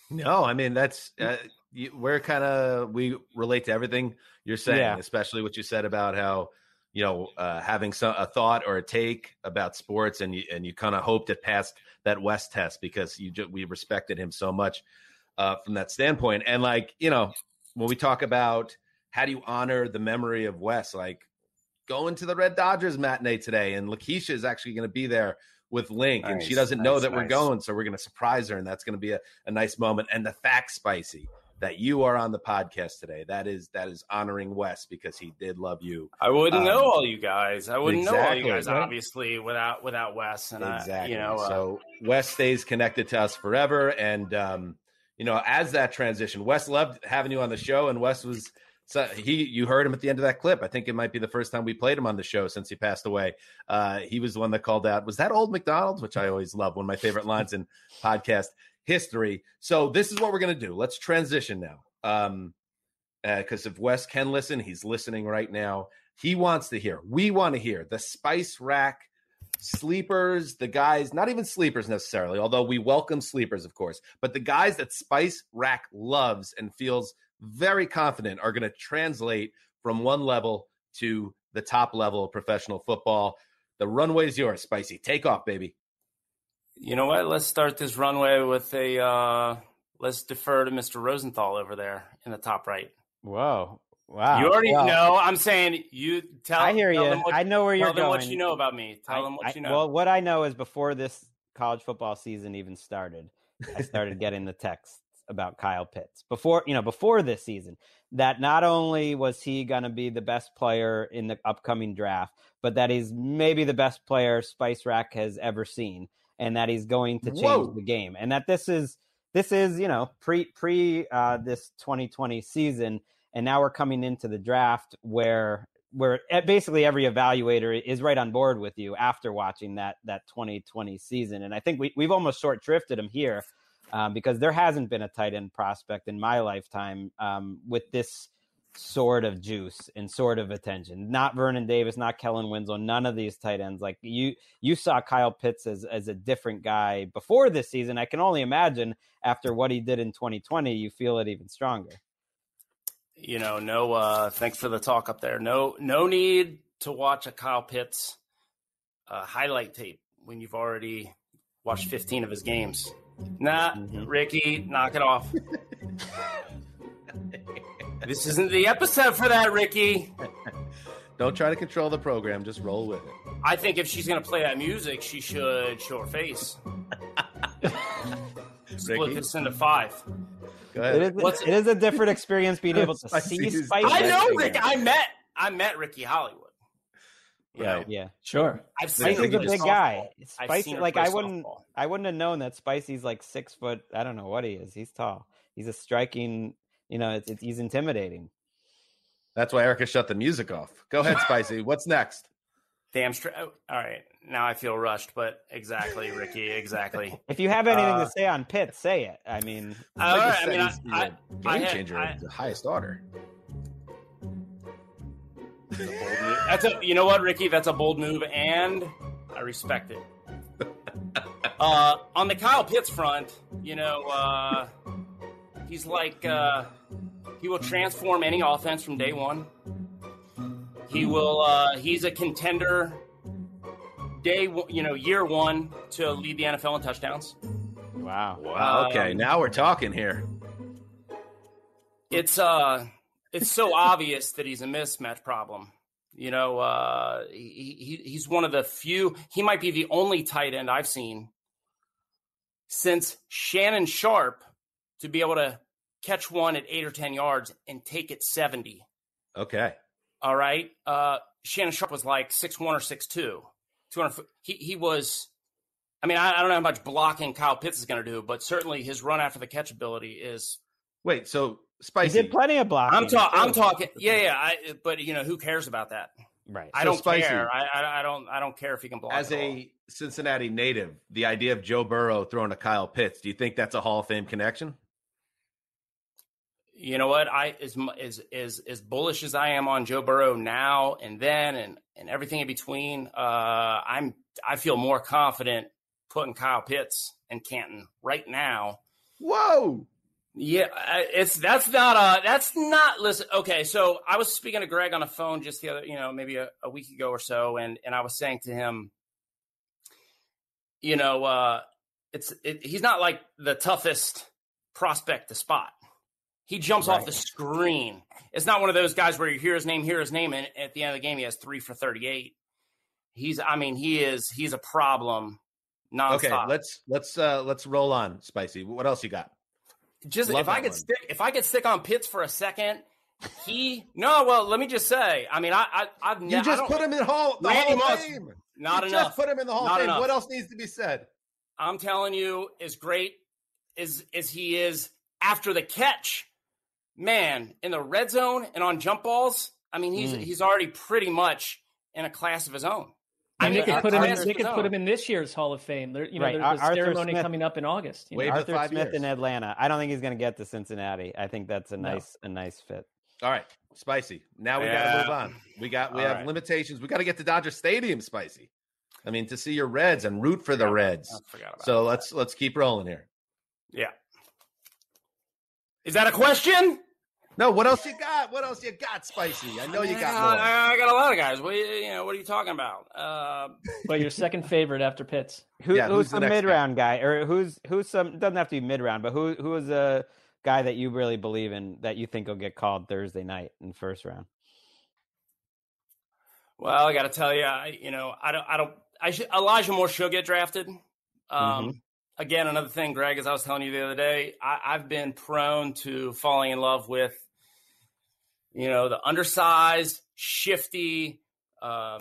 no, I mean that's uh, you, we're kind of we relate to everything you're saying, yeah. especially what you said about how you know uh, having some a thought or a take about sports, and you and you kind of hoped it passed that Wes test because you just, we respected him so much uh, from that standpoint, and like you know when we talk about how do you honor the memory of Wes, like going to the Red Dodgers matinee today, and Lakeisha is actually going to be there with Link, nice, and she doesn't nice, know that nice. we're going, so we're going to surprise her, and that's going to be a, a nice moment. And the fact, Spicy, that you are on the podcast today, that is that is honoring Wes because he did love you.
I wouldn't um, know all you guys. I wouldn't exactly, know all you guys, right? obviously, without without Wes. And exactly. I, you know, uh,
so Wes stays connected to us forever, and um, you know, as that transition, Wes loved having you on the show, and Wes was so he, you heard him at the end of that clip. I think it might be the first time we played him on the show since he passed away. Uh, he was the one that called out, "Was that old McDonald's?" Which I always love. One of my favorite lines in podcast history. So this is what we're gonna do. Let's transition now. Um, because uh, if Wes can listen, he's listening right now. He wants to hear. We want to hear the Spice Rack sleepers, the guys, not even sleepers necessarily, although we welcome sleepers, of course, but the guys that Spice Rack loves and feels very confident are going to translate from one level to the top level of professional football. The runway's yours, Spicy. Take off, baby.
You know what? Let's start this runway with a. Uh, let's defer to Mr. Rosenthal over there in the top right.
Whoa! Wow!
You already know. I'm saying you tell.
I hear you.
What,
I know where you're going.
What you know about me? Tell
I,
them what
I,
you know.
Well, what I know is before this college football season even started, I started getting the texts about Kyle Pitts before you know before this season that not only was he going to be the best player in the upcoming draft, but that he's maybe the best player Spice Rack has ever seen, and that he's going to change Whoa. the game, and that this is this is you know pre pre uh, this 2020 season, and now we're coming into the draft where where basically every evaluator is right on board with you after watching that that 2020 season, and I think we we've almost short drifted him here um, because there hasn't been a tight end prospect in my lifetime um, with this sort of juice and sort of attention. Not Vernon Davis, not Kellen Winslow, none of these tight ends. Like you, you saw Kyle Pitts as as a different guy before this season. I can only imagine after what he did in 2020, you feel it even stronger.
You know, no. Uh, thanks for the talk up there. No, no need to watch a Kyle Pitts uh, highlight tape when you've already watched 15 of his games. Nah, mm-hmm. Ricky, knock it off. this isn't the episode for that, Ricky.
Don't try to control the program. Just roll with it.
I think if she's going to play that music, she should show her face. Split Ricky? this into five.
Go ahead. It is, it is a different experience being able to see Spice.
I know, Rick. I met I met Ricky Hollywood.
Yeah, Yeah,
sure.
I've seen Spicy's a big guy. Spicy, like I wouldn't, softball. I wouldn't have known that Spicy's like six foot. I don't know what he is. He's tall. He's a striking. You know, it's, it's he's intimidating.
That's why Erica shut the music off. Go ahead, Spicy. What's next?
Damn straight. Oh, all right, now I feel rushed, but exactly, Ricky, exactly.
if you have anything uh, to say on Pitt, say it. I mean,
all right. I mean, I, I,
game I changer, I, the highest order.
That's a you know what, Ricky? That's a bold move, and I respect it. uh, on the Kyle Pitts front, you know, uh, he's like uh, he will transform any offense from day one. He will. Uh, he's a contender. Day, you know, year one to lead the NFL in touchdowns.
Wow.
Wow. Okay, um, now we're talking here.
it's uh, it's so obvious that he's a mismatch problem. You know, uh, he, he he's one of the few. He might be the only tight end I've seen since Shannon Sharpe to be able to catch one at eight or ten yards and take it seventy.
Okay.
All right. Uh, Shannon Sharpe was like six one or six two. 200 he, he was I mean, I, I, don't know how much blocking Kyle Pitts is going to do, but certainly his run after the catch ability is.
Wait, so spicy.
He did plenty of blocking.
I'm, ta- I'm talking. Yeah, yeah. I, but you know, who cares about that?
Right.
I
So
don't
Spicy.
care. I, I, I don't. I don't care if he can block.
As
at all.
a Cincinnati native, the idea of Joe Burrow throwing to Kyle Pitts, do you think that's a Hall of Fame connection?
You know what? I as as as as bullish as I am on Joe Burrow now and then and and everything in between. Uh, I'm I feel more confident putting Kyle Pitts and Canton right now.
Whoa.
Yeah, it's that's not uh that's not listen. Okay, so I was speaking to Greg on the phone just the other, you know, maybe a, a week ago or so, and and I was saying to him, you know, uh it's it, he's not like the toughest prospect to spot. He jumps off the screen. It's not one of those guys where you hear his name, hear his name, and at the end of the game he has three for thirty-eight. He's, I mean, he is he's a problem. Nonstop.
Okay, let's let's uh let's roll on, Spicy. What else you got?
just
Love
if I could
one.
stick if I could stick on Pitts for a second, he no. Well, let me just say, I mean, I, I I've
You
ne-
just put him in Hall, the
Randy
Hall of Fame.
Not
you
enough.
Just put him in the Hall of Fame.
enough.
What else needs to be said?
I'm telling you, as great as as he is after the catch, man, in the red zone and on jump balls. I mean, he's
Mm.
he's already pretty much in a class of his own. I
And
mean,
they could put him. In, they could put him in this year's Hall of Fame. There, you know,
Right.
there's
Ar-
the
Arthur
ceremony
Smith-
coming up in August. you know?
Wave the
Arthur
five
Smith
years.
in Atlanta. I don't think he's going to get to Cincinnati. I think that's a
No.
nice a nice fit.
All right, Spicy. Now we got to move on. We got we
All
have
right.
limitations. We got to get to Dodger Stadium, Spicy. I mean, to see your Reds and root for the Reds.
I forgot about
So
that.
let's let's keep rolling here.
yeah. Is that a question?
No, what else you got? What else you got, Spicy? I know you got
got,
more.
I got a lot of guys. What, are you you know, what are you talking about? Uh,
But your second favorite after Pitts.
Who,
Yeah,
who's
who's the
the
next guy?
mid round guy? or who's who's some? Doesn't have to be mid round, but who who is a guy that you really believe in that you think will get called Thursday night in first round?
Well, I got to tell you, I, you know, I don't, I don't, I should, Elijah Moore should get drafted. Um,
Mm-hmm.
Again, another thing, Greg, as I was telling you the other day, I, I've been prone to falling in love with, you know, the undersized, shifty, uh,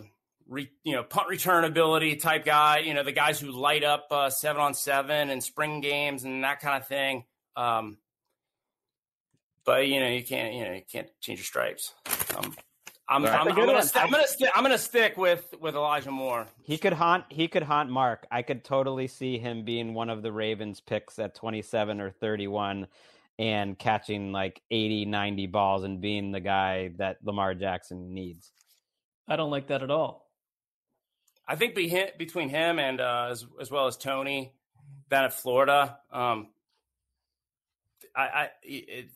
re, you know, punt return ability type guy. You know, the guys who light up uh, seven on seven and spring games and that kind of thing. Um, but you know, you can't, you know, you can't change your stripes. Um, I'm,
All right.
I'm,
That's a
I'm gonna,
one.
sti- I'm gonna stick. I'm gonna stick with with Elijah Moore.
He could haunt. He could haunt Marc. I could totally see him being one of the Ravens picks at 27 or 31 and catching like 80, 90 balls and being the guy that Lamar Jackson needs.
I don't like that at all.
I think be him, between him and uh, as as well as Toney down at Florida, um, I, I it,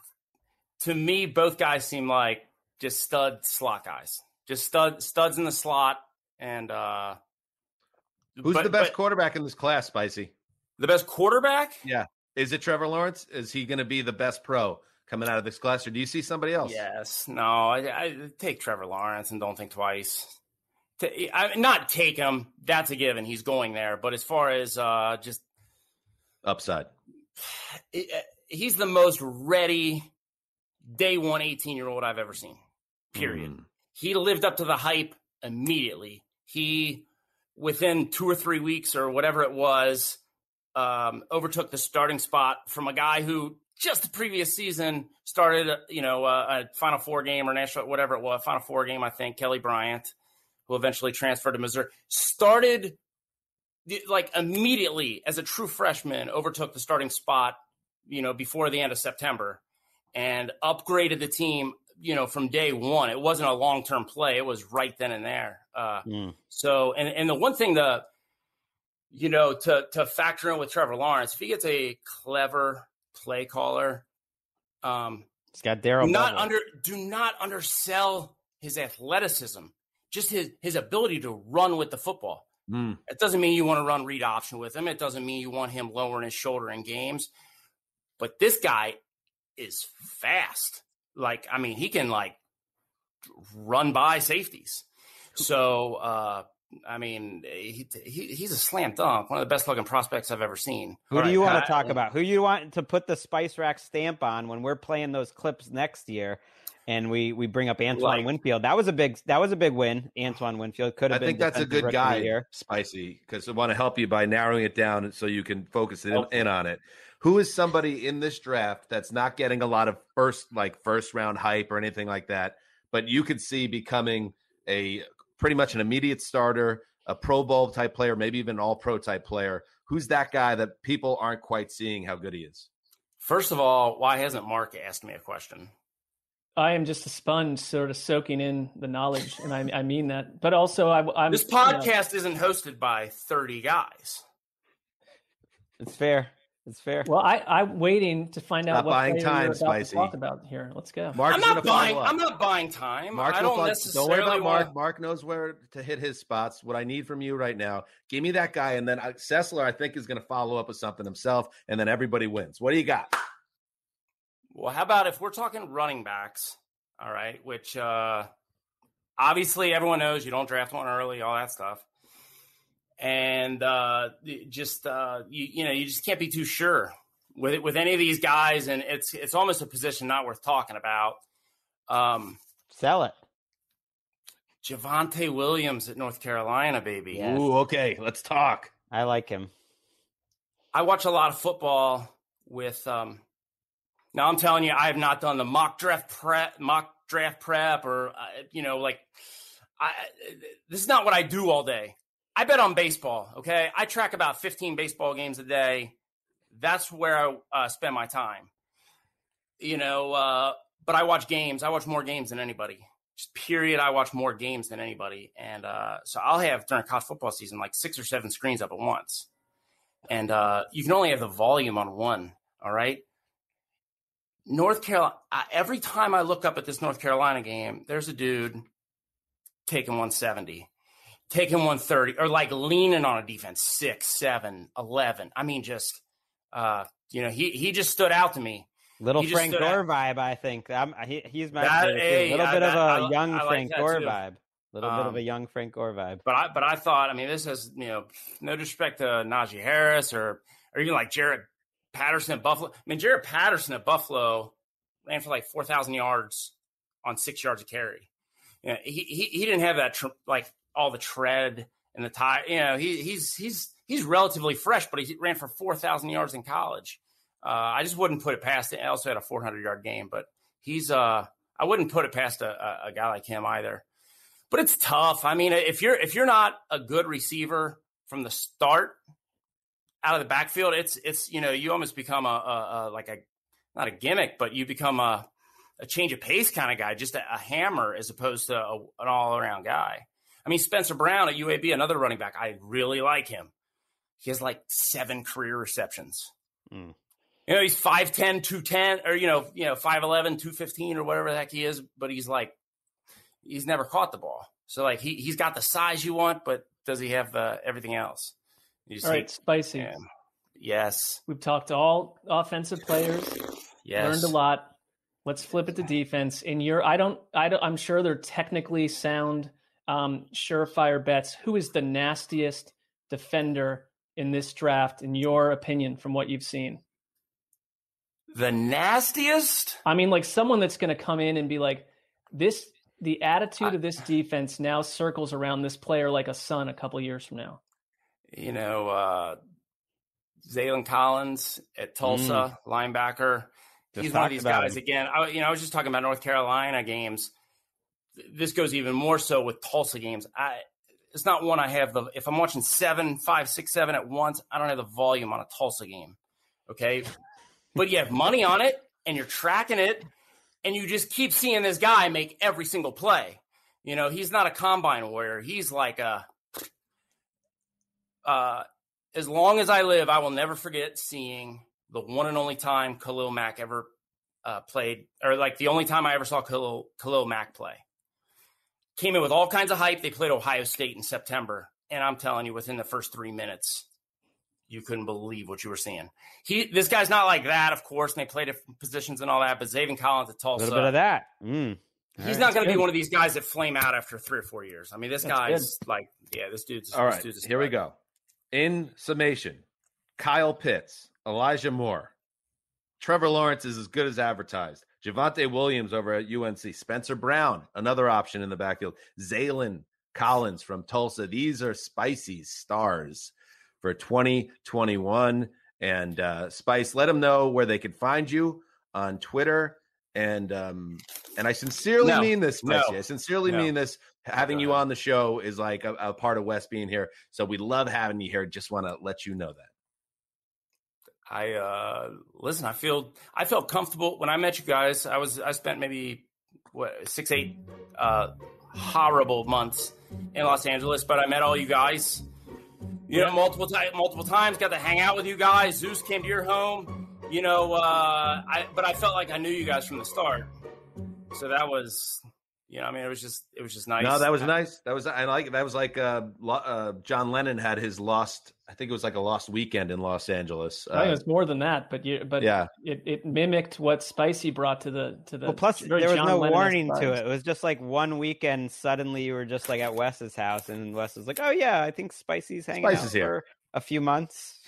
to me both guys seem like just stud slot guys, just stud studs in the slot, and uh,
Who's
but-
the best
but
quarterback in this class, Spicy?
the best quarterback?
Yeah. Is it Trevor Lawrence? Is he going to be the best pro coming out of this class, or do you see somebody else?
Yes. No. I, I take Trevor Lawrence and don't think twice. Ta- I, not take him. That's a given. He's going there. But as far as uh, just
Upside.
it- uh, he's the most ready day one 18 year old I've ever seen. Period.
Mm.
He lived up to the hype immediately. He, within two or three weeks or whatever it was, um, overtook the starting spot from a guy who just the previous season started, uh, you know, uh, a Final Four game or national, whatever it was, Final Four game, I think, Kelly Bryant, who eventually transferred to Missouri, started like immediately as a true freshman, overtook the starting spot, you know, before the end of September and upgraded the team, you know, from day one. It wasn't a long term play, it was right then and there. Uh,
Mm.
so, and, and the one thing the, you know, to, to factor in with Trevor Lawrence, if he gets a clever play caller, um,
He's got Daryl.
not under do not undersell his athleticism, just his his ability to run with the football.
Mm.
It doesn't mean you want to run read option with him. It doesn't mean you want him lowering his shoulder in games. But this guy is fast. Like, I mean, he can like run by safeties. So, uh, I mean, he, he, he's a slam dunk, one of the best looking prospects I've ever seen.
Who All do you right, want to talk about? Who you want to put the Spice Rack stamp on when we're playing those clips next year? And we we bring up Antoine like, Winfield. That was a big that was a big win. Antoine Winfield could have. Been I
think that's a good guy, here. Spicy, because I want to help you by narrowing it down so you can focus in, in on it. Who is somebody in this draft that's not getting a lot of first like first round hype or anything like that, but you could see becoming a pretty much an immediate starter, a Pro Bowl type player, maybe even an all pro type player. Who's that guy that people aren't quite seeing how good he is?
First of all, why hasn't Marc asked me a question?
I am just a sponge, sort of soaking in the knowledge, and I, I mean that. But also, I, am
this podcast you know, isn't hosted by thirty guys.
It's fair. It's fair.
Well, I, I'm waiting to find out
not
what
buying time,
about
spicy.
talk about here. Let's go.
Marc I'm not buying. I'm not buying time. Marc I don't necessarily.
Don't worry about
wanna...
Marc. Marc knows where to hit his spots. What I need from you right now, give me that guy, and then uh, Sessler, I think, is going to follow up with something himself, and then everybody wins. What do you got?
Well, how about if we're talking running backs? All right, which uh obviously everyone knows you don't draft one early, all that stuff and uh, just uh, you, you, know you just can't be too sure with with any of these guys, and it's it's almost a position not worth talking about. Um,
Sell it.
Javonte Williams at North Carolina, baby.
Yes. Ooh, okay, let's talk.
I like him.
I watch a lot of football with. Um, now I'm telling you, I have not done the mock draft prep, mock draft prep, or uh, you know, like, I. This is not what I do all day. I bet on baseball. Okay, I track about 15 baseball games a day that's where I uh, spend my time. You know, uh, but I watch games. I watch more games than anybody. Just period. I watch more games than anybody, and uh, so I'll have during college football season like six or seven screens up at once, and uh, you can only have the volume on one. All right. North Carolina. Every time I look up at this North Carolina game, there's a dude taking 170 taking 130 or like leaning on a defense six, seven, 11. I mean, just uh, you know, he he just stood out to me.
Little Frank Gore out. vibe, I think. I'm, he, he's my that, a little bit of a I, young I, Frank Gore too. vibe. A little um, bit of a um, young Frank Gore vibe.
But I but I thought, I mean, this is you know, no disrespect to Najee Harris or or even like Jaret Patterson at Buffalo. I mean, Jaret Patterson at Buffalo ran for like four thousand yards on six yards of carry. You know, he, he he didn't have that tr- like all the tread and the tire. You know, he he's he's he's relatively fresh, but he ran for 4,000 yards in college. Uh, I just wouldn't put it past. I also had a 400 yard game, but he's, uh, I wouldn't put it past a, a, guy like him either. But it's tough. I mean, if you're, if you're not a good receiver from the start out of the backfield, it's, it's, you know, you almost become a, a, a like a, not a gimmick, but you become a, a change of pace kind of guy, just a, a hammer as opposed to an all around guy. I mean, Spencer Brown at UAB, another running back. I really like him. He has like seven career receptions. Mm. You know, he's 5'10, 210, or, you know, you know, 5'11, 215, or whatever the heck he is, but he's like, he's never caught the ball. So, like, he, he's got the size you want, but does he have the, everything else?
You see all right, spicy.
Yeah. Yes.
We've talked to all offensive players.
Yes.
Learned a lot. Let's flip it to defense. In your, I don't, I don't, I'm sure they're technically sound, um, surefire bets. Who is the nastiest defender in this draft, in your opinion, from what you've seen?
The nastiest?
I mean, like someone that's going to come in and be like, this, the attitude I, of this defense now circles around this player like a sun a couple years from now.
You know, uh, Zaven Collins at Tulsa, mm. linebacker. Just He's one of these guys him. again. I, you know, I was just talking about North Carolina games. This goes even more so with Tulsa games. I it's not one I have the if I'm watching seven, five, six, seven at once, I don't have the volume on a Tulsa game. Okay. but you have money on it and you're tracking it and you just keep seeing this guy make every single play. You know, he's not a combine warrior. He's like a uh as long as I live, I will never forget seeing the one and only time Khalil Mack ever uh, played, or like the only time I ever saw Khalil, Khalil Mack play came in with all kinds of hype. They played Ohio State in September. And I'm telling you, within the first three minutes, you couldn't believe what you were seeing. He, this guy's not like that, of course, and they play different positions and all that. But Zaven Collins at
A
Tulsa,
little bit of that. Mm.
he's
right.
not going to be one of these guys that flame out after three or four years. I mean, this
That's
guy's like, yeah, this dude's
All
this
right,
dude's
here we go. In summation, Kyle Pitts, Elijah Moore, Trevor Lawrence is as good as advertised. Javonte Williams over at UNC, Spencer Brown, another option in the backfield. Zaven Collins from Tulsa. These are spicy stars for 2021. And uh, Spice, let them know where they can find you on Twitter. And um, and I sincerely
No.
mean this, Spicy.
No.
I sincerely
No.
mean this. Having you on the show is like a, a part of Wes being here. So we love having you here. Just want to let you know that.
I uh listen, I feel I felt comfortable when I met you guys. I was I spent maybe what six, eight uh horrible months in Los Angeles, but I met all you guys. You know, multiple times multiple times, got to hang out with you guys. Zeus came to your home. You know, uh I but I felt like I knew you guys from the start. So that was you know, I mean it was just it was just nice.
No, that was nice. That was I like that was like uh, uh John Lennon had his lost. I think it was like a lost weekend in Los Angeles.
I think
Uh,
it's more than that, but you, but
Yeah.
it, it mimicked what Spicy brought to the to the.
Well, plus there was
John
no
Lennon-esque
warning to it. It was just like one weekend. Suddenly, you were just like at Wes's house, and Wes was like, "Oh yeah, I think Spicy's hanging
Spice
out
is here."
for a few months."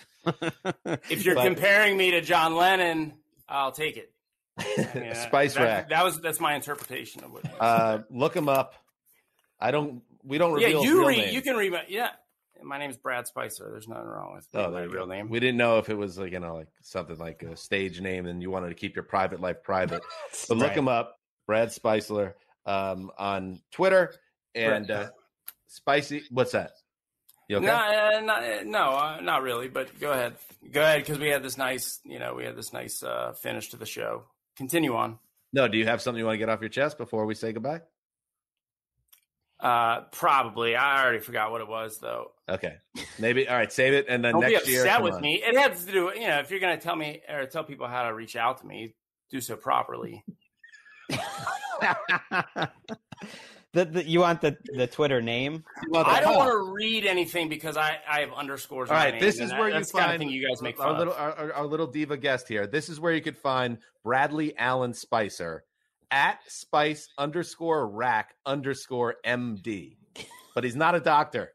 if you're
But-
comparing me to John Lennon, I'll take it. Mean,
Spice
that,
Rack.
That was that's my interpretation of what.
uh, look him up. I don't. We don't reveal his
you
real
read.
name.
You can read. my- Yeah, my name's Brad Spicer. There's nothing wrong with
Oh,
my real name.
We didn't know if it was like you know like something like a stage name, and you wanted to keep your private life private. But look
Right.
him up, Brad Spicer, um, on Twitter and uh, Spicy. What's that? You okay?
No, uh, not, no, uh, not really. But go ahead, go ahead, because we had this nice, you know, we had this nice uh, finish to the show. Continue on.
No. Do you have something you want to get off your chest before we say goodbye?
Uh, probably. I already forgot what it was, though.
Okay, maybe. All right, save it, and then
Don't
next
be upset
come
with
on.
me. It has to do, you know, if you're going to tell me or tell people how to reach out to me, do so properly.
the, the, you want the the Twitter name?
I don't want to read anything because I, I have underscores.
All
in my
right,
name,
this
and
is
that-
where you
that's the kind of
find
thing you guys make
our
fun
little
of.
our, our- our little diva guest here. This is where you could find Bradley Allen Spicer at Spice underscore Rack underscore MD, but he's not a doctor.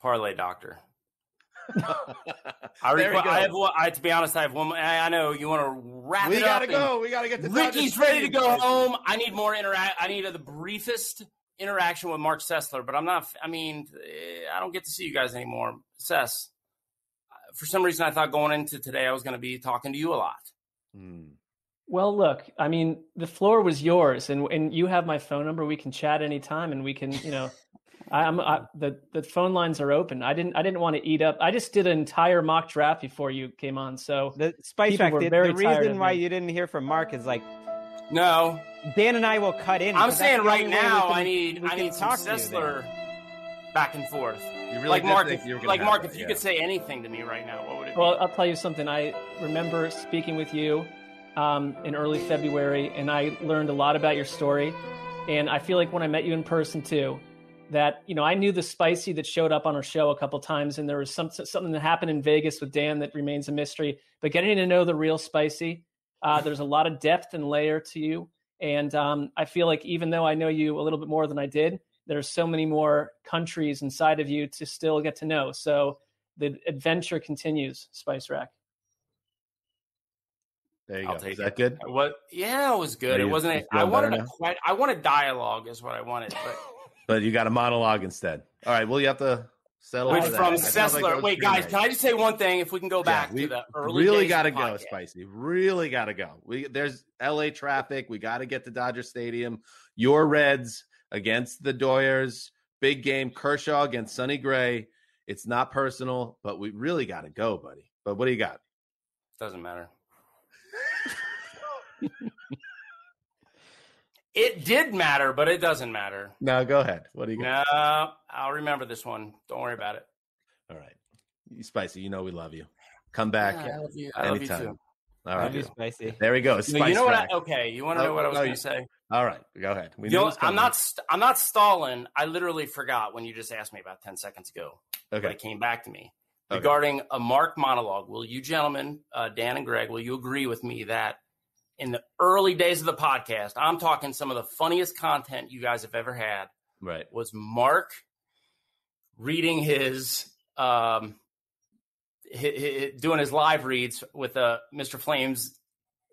Parlay doctor. I,
There
requ- I have one. I, to be honest, I have one. more- I I know you want to wrap
we
it
gotta
up.
go. We gotta get to
Ricky's ready to go home. I need more interact. I need the briefest interaction with Marc Sessler, but I'm not. I mean, eh, I don't get to see you guys anymore. Sess, for some reason, I thought going into today I was going to be talking to you a lot.
Hmm.
Well, look, I mean, the floor was yours, and and you have my phone number. We can chat anytime, and we can, you know, I, I'm I, the the phone lines are open. I didn't I didn't want to eat up. I just did an entire mock draft before you came on, so
The Spice
People
Rack. The, the reason why
me.
you didn't hear from Marc is like
No,
Dan and I will cut in.
I'm saying right
only way we
now
can-
I need I need some
talk to you
Sessler back and forth.
You really
like
Marc,
if,
you were
like Marc,
that,
if you
yeah.
could say anything to me right now, what would it be?
Well, I'll tell you something. I remember speaking with you um, in early February, and I learned a lot about your story. And I feel like when I met you in person too, that you know I knew the spicy that showed up on our show a couple times, and there was some, something that happened in Vegas with Dan that remains a mystery. But getting to know the real spicy, uh, there's a lot of depth and layer to you. And um, I feel like even though I know you a little bit more than I did, there's so many more countries inside of you to still get to know. So the adventure continues, Spice Rack.
There you
I'll
go.
take
Is that
it.
good?
What? Yeah, it was good.
Are
It
you-
wasn't.
you
A, I wanted a
now?
I wanted dialogue is what I wanted. But
But you got a monologue instead. All right. Well, you have to settle
wait, from
That sounds like that
Sessler.
was
wait, guys, can I just say one thing? If we can go
Yeah,
back
we
to the early
really got to go,
podcast.
Spicy. Really got to go. We there's L.A. traffic. We got to get to Dodger Stadium. Your Reds against the Doyers. Big game. Kershaw against Sonny Gray. It's not personal, but we really got to go, buddy. But what do you got?
Doesn't matter. it did matter, but it doesn't matter.
No, go ahead. What do you got?
No, I'll remember this one. Don't worry about it.
All right, you Spicy. You know we love you. Come back
Yeah, I love you. I love you
anytime.
too.
All
Love
right.
you, Spicy.
There we go.
No,
Spice
you know what? I, okay, you want to know
Oh,
what I was
no,
going to say?
All right, go ahead. We
know
know?
I'm not. St- I'm not stalling. I literally forgot when you just asked me about ten seconds ago.
Okay.
But it came back to me.
Okay.
regarding a Marc monologue. Will you gentlemen, uh, Dan and Greg, will you agree with me that in the early days of the podcast, I'm talking some of the funniest content you guys have ever had
Right.
was Marc reading his, um, hi- hi- doing his live reads with uh, Mr. Flames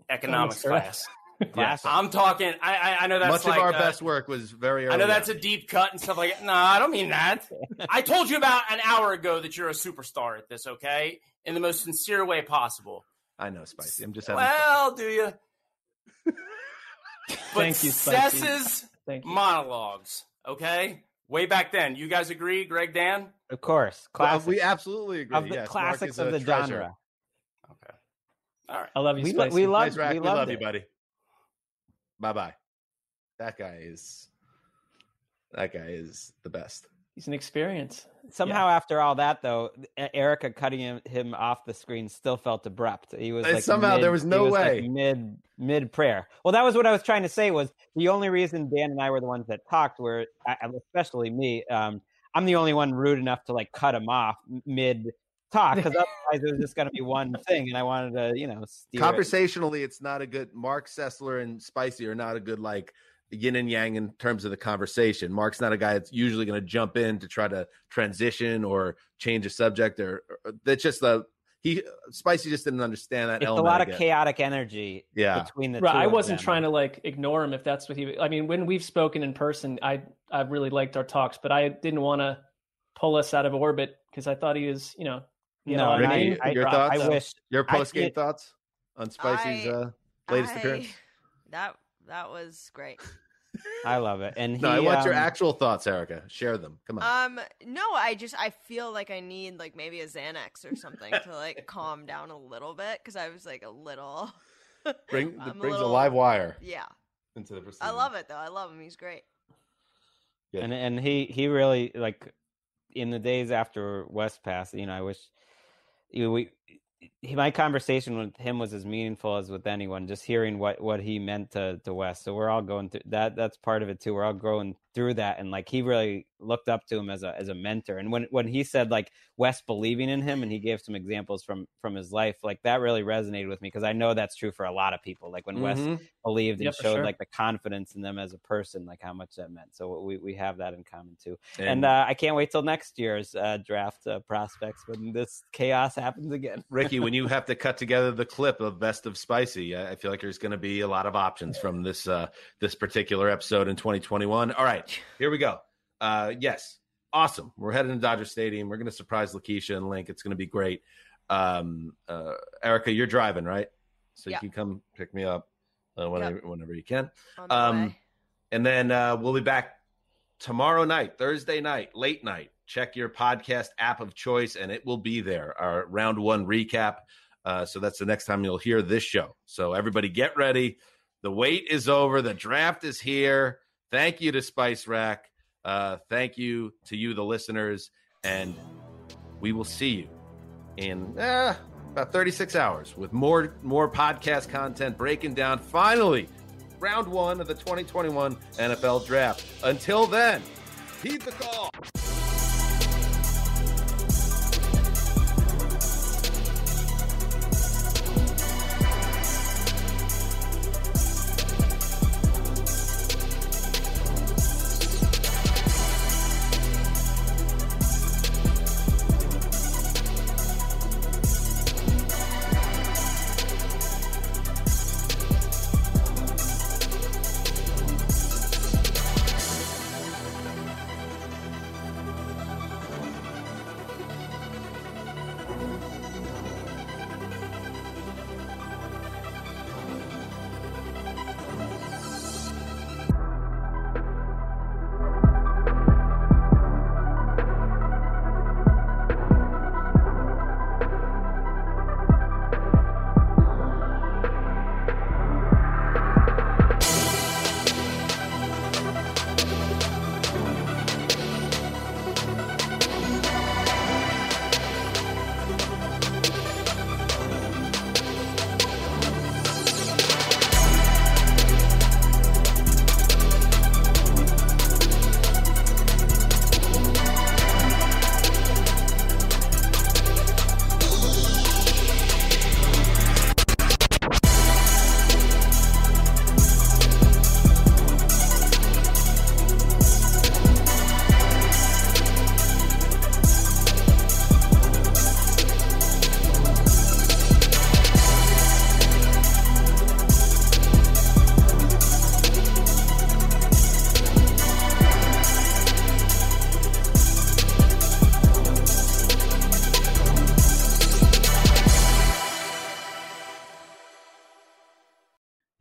economics
sure.
class.
Classic.
I'm talking. I, I, I know that's
Much
like,
of our
uh,
best work was very early.
I know that's
on.
a deep cut and stuff like that. No, I don't mean that. I told you about an hour ago that you're a superstar at this, okay? In the most sincere way possible.
I know, Spicy. I'm just having fun.
Well, do you? But
Thank you, Spicy.
Sess's
Thank you.
monologues, okay? Way back then. You guys agree, Greg Dan?
Of course,
Well,
classic
we absolutely agree.
of the
yes,
classics of the
treasure.
genre.
Okay. All right.
I love you,
We, lo-
Spicy.
we love
Nice,
we
We, love
it.
you, buddy. Bye bye. That guy is. That guy is the best.
He's an experience.
Somehow, after all that, though, Erica cutting him, him off the screen still felt abrupt. He was like
somehow
mid-
there was
he
no
like,
way.
mid mid prayer. Well, that was what I was trying to say. Was the only reason Dan and I were the ones that talked were, I- I- especially me. Um, I'm the only one rude enough to like cut him off mid talk because otherwise it was just going to be one thing, and I wanted to, you know, steer it.
Conversationally, it's not a good. Mark Sessler and Spicy are not a good like yin and yang in terms of the conversation. Mark's not a guy that's usually going to jump in to try to transition or change a subject or, or that's just the he Spicy just didn't understand that
It's a lot of chaotic energy
Yeah.
between the
Right,
two.
I
of
wasn't
them.
trying to like ignore him if that's what he. I mean, when we've spoken in person, I I really liked our talks, but I didn't want to pull us out of orbit because I thought he was, you know, he had
No,
lot of
and
Ricky,
I-
your
drops,
thoughts?
I wish
Your post game thoughts on Spicy's
I-
uh, latest
I-
appearance?
That that was great.
I love it, and he,
No, I want your
um,
actual thoughts, Erica. Share them. Come on.
Um, no, I just I feel like I need like maybe a Xanax or something to like calm down a little bit because I was like a little.
Bring
I'm a
brings
little-
a live wire
Yeah,
into the
I love it though. I love him. He's great.
Yeah.
and and he he really like in the days after Wes passed. You know, I wish you know, we he, my conversation with him was as meaningful as with anyone. Just hearing what what he meant to to Wes. So we're all going through that. That's part of it too. We're all going through that, and like he really looked up to him as a as a mentor. And when when he said like Wes believing in him, and he gave some examples from from his life, like that really resonated with me because I know that's true for a lot of people. Like when Wes
Mhm.
believed and
Yeah,
showed
sure.
like the confidence in them as a person, like how much that meant. So we, we have that in common too. And,
And-
uh, I can't wait till next year's uh, draft uh, prospects when this chaos happens again.
Ricky, when you have to cut together the clip of Best of Spicy, I I feel like there's going to be a lot of options from this uh, this particular episode in 2021. All right, here we go. Uh, yes, awesome. We're heading to Dodger Stadium. We're going to surprise Lakeisha and Link. It's going to be great. Um, uh, Erica, you're driving, right? So
Yeah.
you can come pick me up uh, whenever, whenever you can. Um, and then uh, we'll be back tomorrow night, Thursday night, late night. Check your podcast app of choice, and it will be there. Our round one recap. Uh, so that's the next time you'll hear this show. So everybody, get ready. The wait is over. The draft is here. Thank you to Spice Rack. Uh, thank you to you, the listeners, and we will see you in uh, about 36 hours with more more podcast content breaking down finally round one of the 2021 NFL draft. Until then, heed the call.